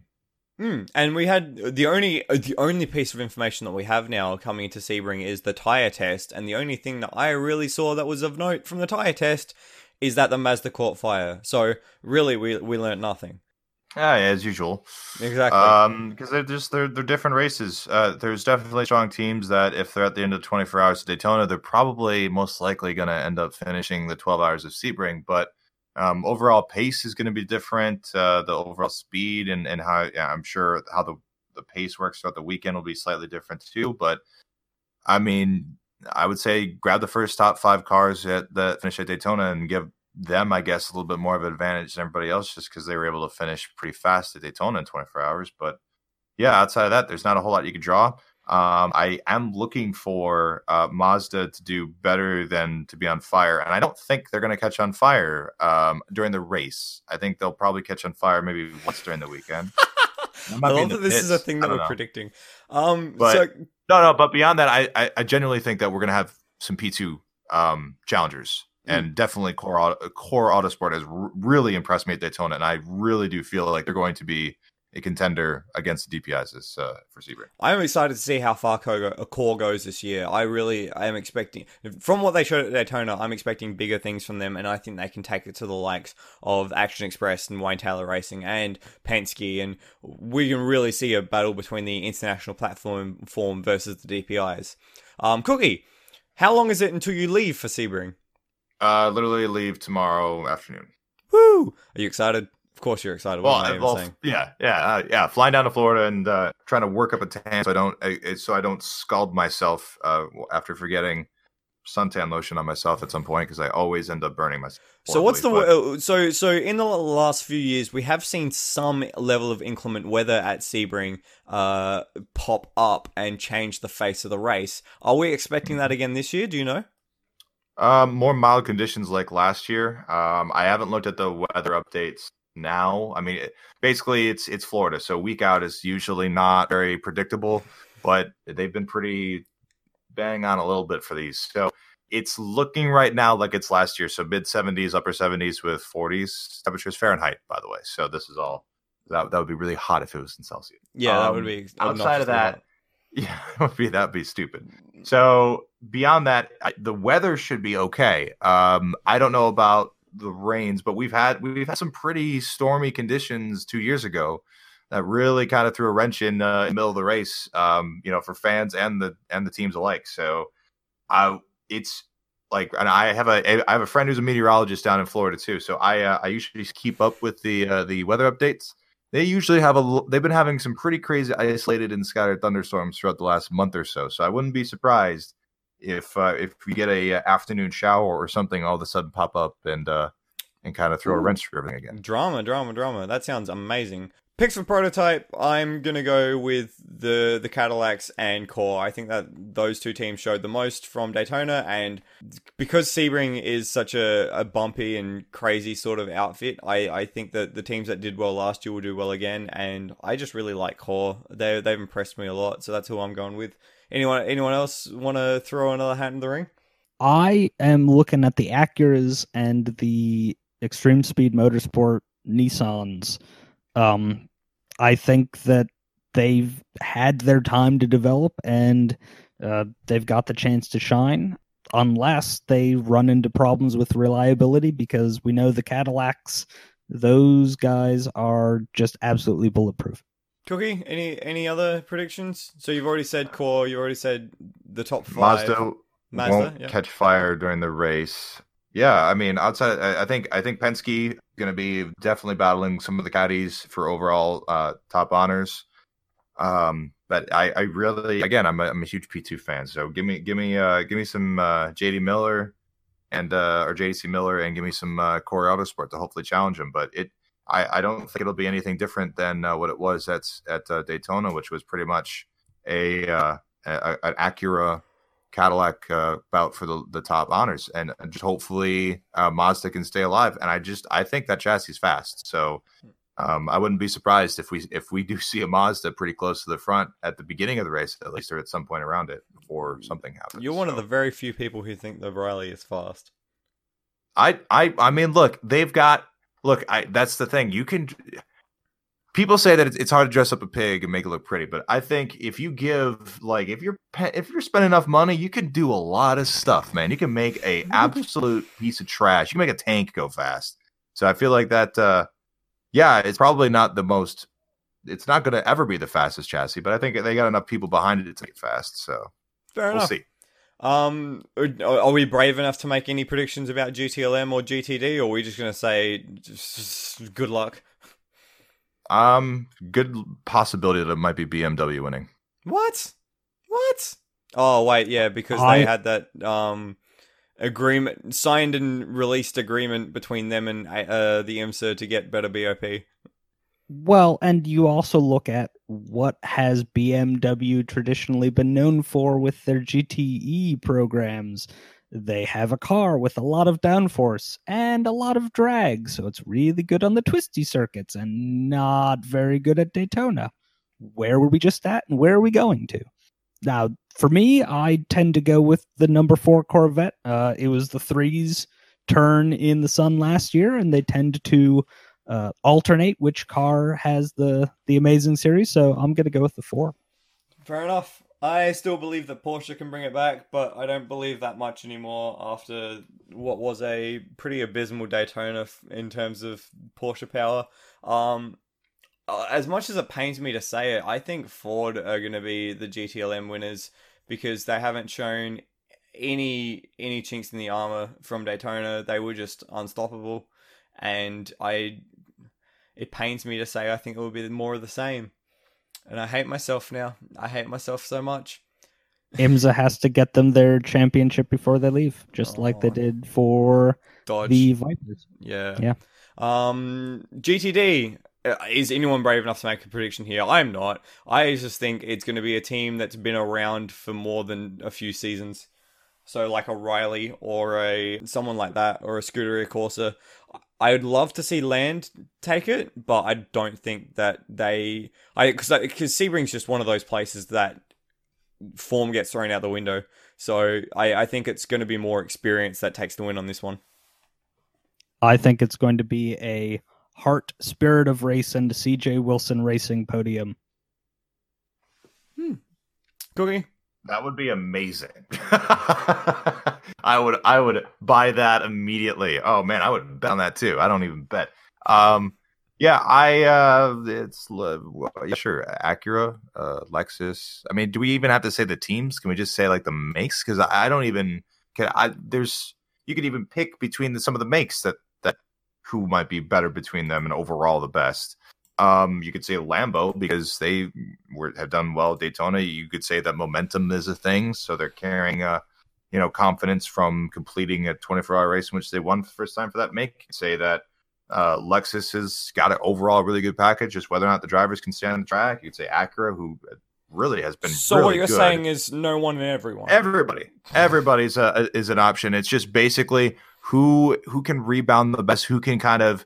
Mm. And we had the only the only piece of information that we have now coming into Sebring is the tire test, and the only thing that I really saw that was of note from the tire test is that the Mazda caught fire. So really, we we learned nothing. Yeah, yeah as usual. Exactly. Um, because they're just they're they're different races. Uh, there's definitely strong teams that if they're at the end of 24 hours of Daytona, they're probably most likely going to end up finishing the 12 hours of Sebring. But um, overall pace is going to be different. Uh, the overall speed and and how yeah, I'm sure how the the pace works throughout the weekend will be slightly different too. But I mean, I would say grab the first top five cars at that finish at Daytona and give them, I guess, a little bit more of an advantage than everybody else just because they were able to finish pretty fast at Daytona in 24 hours. But yeah, outside of that, there's not a whole lot you could draw. Um, I am looking for uh, Mazda to do better than to be on fire, and I don't think they're going to catch on fire um, during the race. I think they'll probably catch on fire maybe once during the weekend. I love that this pits. is a thing that we're know. predicting. Um, but so... no, no, but beyond that, I, I, I genuinely think that we're going to have some P2 um, challengers Mm. and definitely core core autosport has r- really impressed me at Daytona, and I really do feel like they're going to be a contender against the DPIs this, uh, for Sebring. I am excited to see how far core goes this year. I really I am expecting from what they showed at Daytona. I'm expecting bigger things from them, and I think they can take it to the likes of Action Express and Wayne Taylor Racing and Penske, and we can really see a battle between the international platform form versus the DPIs. Um, Cookie, how long is it until you leave for Sebring? Uh, literally leave tomorrow afternoon. Woo! Are you excited? Of course you're excited. Well, well yeah, yeah, uh, yeah. Flying down to Florida and uh, trying to work up a tan so I don't uh, so I don't scald myself uh, after forgetting suntan lotion on myself at some point because I always end up burning myself. So what's the but... so so in the last few years we have seen some level of inclement weather at Sebring uh, pop up and change the face of the race. Are we expecting that again this year? Do you know? Um, more mild conditions like last year. Um, I haven't looked at the weather updates now. I mean, it, basically, it's it's Florida, so week out is usually not very predictable, but they've been pretty bang on a little bit for these. So it's looking right now like it's last year. So mid 70s, upper 70s with 40s temperatures Fahrenheit, by the way. So this is all that that would be really hot if it was in Celsius. Yeah, um, that would be outside of that. (laughs) Yeah, that would be that'd be stupid. So beyond that, I, the weather should be okay. Um, I don't know about the rains, but we've had we've had some pretty stormy conditions two years ago that really kind of threw a wrench in, uh, in the middle of the race. Um, you know, for fans and the and the teams alike. So, I it's like, and I have a I have a friend who's a meteorologist down in Florida too. So I uh, I usually keep up with the uh, the weather updates they usually have a they've been having some pretty crazy isolated and scattered thunderstorms throughout the last month or so so i wouldn't be surprised if uh, if we get a uh, afternoon shower or something all of a sudden pop up and uh and kind of throw Ooh. a wrench through everything again drama drama drama that sounds amazing Picks for prototype, I'm gonna go with the the Cadillacs and Core. I think that those two teams showed the most from Daytona, and because Sebring is such a, a bumpy and crazy sort of outfit, I, I think that the teams that did well last year will do well again. And I just really like Core. They they've impressed me a lot, so that's who I'm going with. Anyone anyone else want to throw another hat in the ring? I am looking at the Acuras and the Extreme Speed Motorsport Nissans. Um, I think that they've had their time to develop and uh, they've got the chance to shine. unless they run into problems with reliability because we know the Cadillacs, those guys are just absolutely bulletproof. Cookie, any any other predictions? So you've already said core, you already said the top five. Mazda, Mazda won't yeah. catch fire during the race. Yeah, I mean, outside, I think I think Penske going to be definitely battling some of the caddies for overall uh, top honors. Um, but I, I really, again, I'm a, I'm a huge P2 fan. So give me, give me, uh, give me some uh, JD Miller and uh, or JDC Miller, and give me some uh, Core Autosport to hopefully challenge him. But it, I, I don't think it'll be anything different than uh, what it was at at uh, Daytona, which was pretty much a, uh, a an Acura Cadillac uh, bout for the, the top honors, and just hopefully uh, Mazda can stay alive. And I just I think that chassis is fast, so um, I wouldn't be surprised if we if we do (laughs) see a Mazda pretty close to the front at the beginning of the race, at least, or at some point around it before something happens. You're one so. of the very few people who think the Riley is fast. I I I mean, look, they've got look. I that's the thing. You can. People say that it's hard to dress up a pig and make it look pretty, but I think if you give like if you're if you're spending enough money, you can do a lot of stuff, man. You can make a absolute piece of trash. You can make a tank go fast. So I feel like that. uh yeah, it's probably not the most. It's not going to ever be the fastest chassis, but I think they got enough people behind it to make it fast. So fair we'll enough. See. Um, are we brave enough to make any predictions about GTLM or GTD, or are we just going to say good luck? Um, good possibility that it might be BMW winning. What? What? Oh wait, yeah, because I... they had that um agreement signed and released agreement between them and uh, the IMSA to get better BOP. Well, and you also look at what has BMW traditionally been known for with their GTE programs. They have a car with a lot of downforce and a lot of drag, so it's really good on the twisty circuits and not very good at Daytona. Where were we just at and where are we going to? Now, for me, I tend to go with the number four Corvette. Uh, it was the threes turn in the sun last year, and they tend to uh, alternate which car has the the amazing series. So I'm going to go with the four. Fair enough. I still believe that Porsche can bring it back, but I don't believe that much anymore after what was a pretty abysmal Daytona in terms of Porsche power. Um, uh, as much as it pains me to say it, I think Ford are going to be the GTLM winners because they haven't shown any any chinks in the armor from Daytona. They were just unstoppable, and I it pains me to say I think it will be more of the same. And I hate myself now. I hate myself so much. IMSA has to get them their championship before they leave, just oh, like they oh. did for Dodge. the Vipers. Yeah. Yeah. Um, GTD, uh, is anyone brave enough to make a prediction here? I'm not. I just think it's going to be a team that's been around for more than a few seasons. So like a Riley or a someone like that or a Scuderia Corsa. I would love to see Land take it, but I don't think that they. I because because Sebring's just one of those places that form gets thrown out the window. So I I think it's going to be more experience that takes the win on this one. I think it's going to be a Heart Spirit of Race and CJ Wilson Racing podium. Hmm. Cookie? That would be amazing. (laughs) I would I would buy that immediately. Oh man, I would bet on that too. I don't even bet. Um yeah, I uh it's yeah, sure, Acura, uh Lexus. I mean, do we even have to say the teams? Can we just say like the makes cuz I, I don't even can I there's you could even pick between the, some of the makes that that who might be better between them and overall the best. Um, you could say Lambo because they were, have done well at Daytona. You could say that momentum is a thing, so they're carrying uh, you know confidence from completing a 24-hour race in which they won for the first time for that make. You could say that uh, Lexus has got an overall really good package, just whether or not the drivers can stand on the track. You could say Acura, who really has been. So really what you're good. saying is no one and everyone. Everybody, everybody's a, is an option. It's just basically who who can rebound the best, who can kind of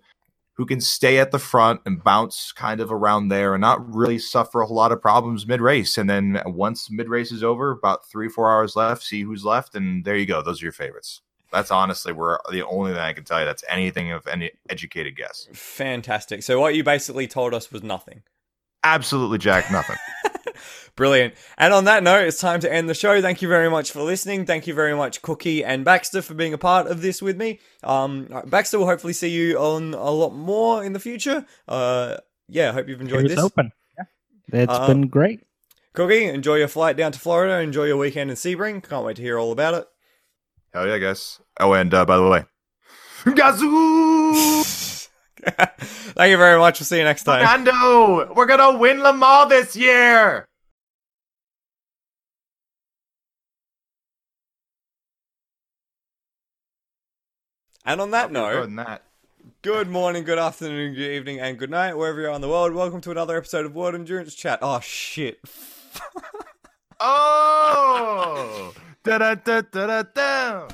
who can stay at the front and bounce kind of around there and not really suffer a whole lot of problems mid race. And then once mid race is over, about three, four hours left, see who's left, and there you go. Those are your favorites. That's honestly where the only thing I can tell you that's anything of any educated guess. Fantastic. So what you basically told us was nothing. Absolutely, Jack, nothing. (laughs) Brilliant. And on that note, it's time to end the show. Thank you very much for listening. Thank you very much, Cookie and Baxter, for being a part of this with me. Um, Baxter will hopefully see you on a lot more in the future. Uh, yeah, I hope you've enjoyed It's this. open. Yeah. It's Uh, been great. Cookie, enjoy your flight down to Florida. Enjoy your weekend in Sebring. Can't wait to hear all about it. Hell yeah, I guess. Oh, and uh, by the way, Gazoo! (laughs) Thank you very much. We'll see you next time. Fernando, we're gonna win Le Mans this year. And on that note, than that. good morning, good afternoon, good evening, and good night, wherever you are in the world. Welcome to another episode of World Endurance Chat. Oh, shit. (laughs) Oh! da da da da da da.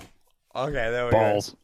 Okay, there we go. Balls.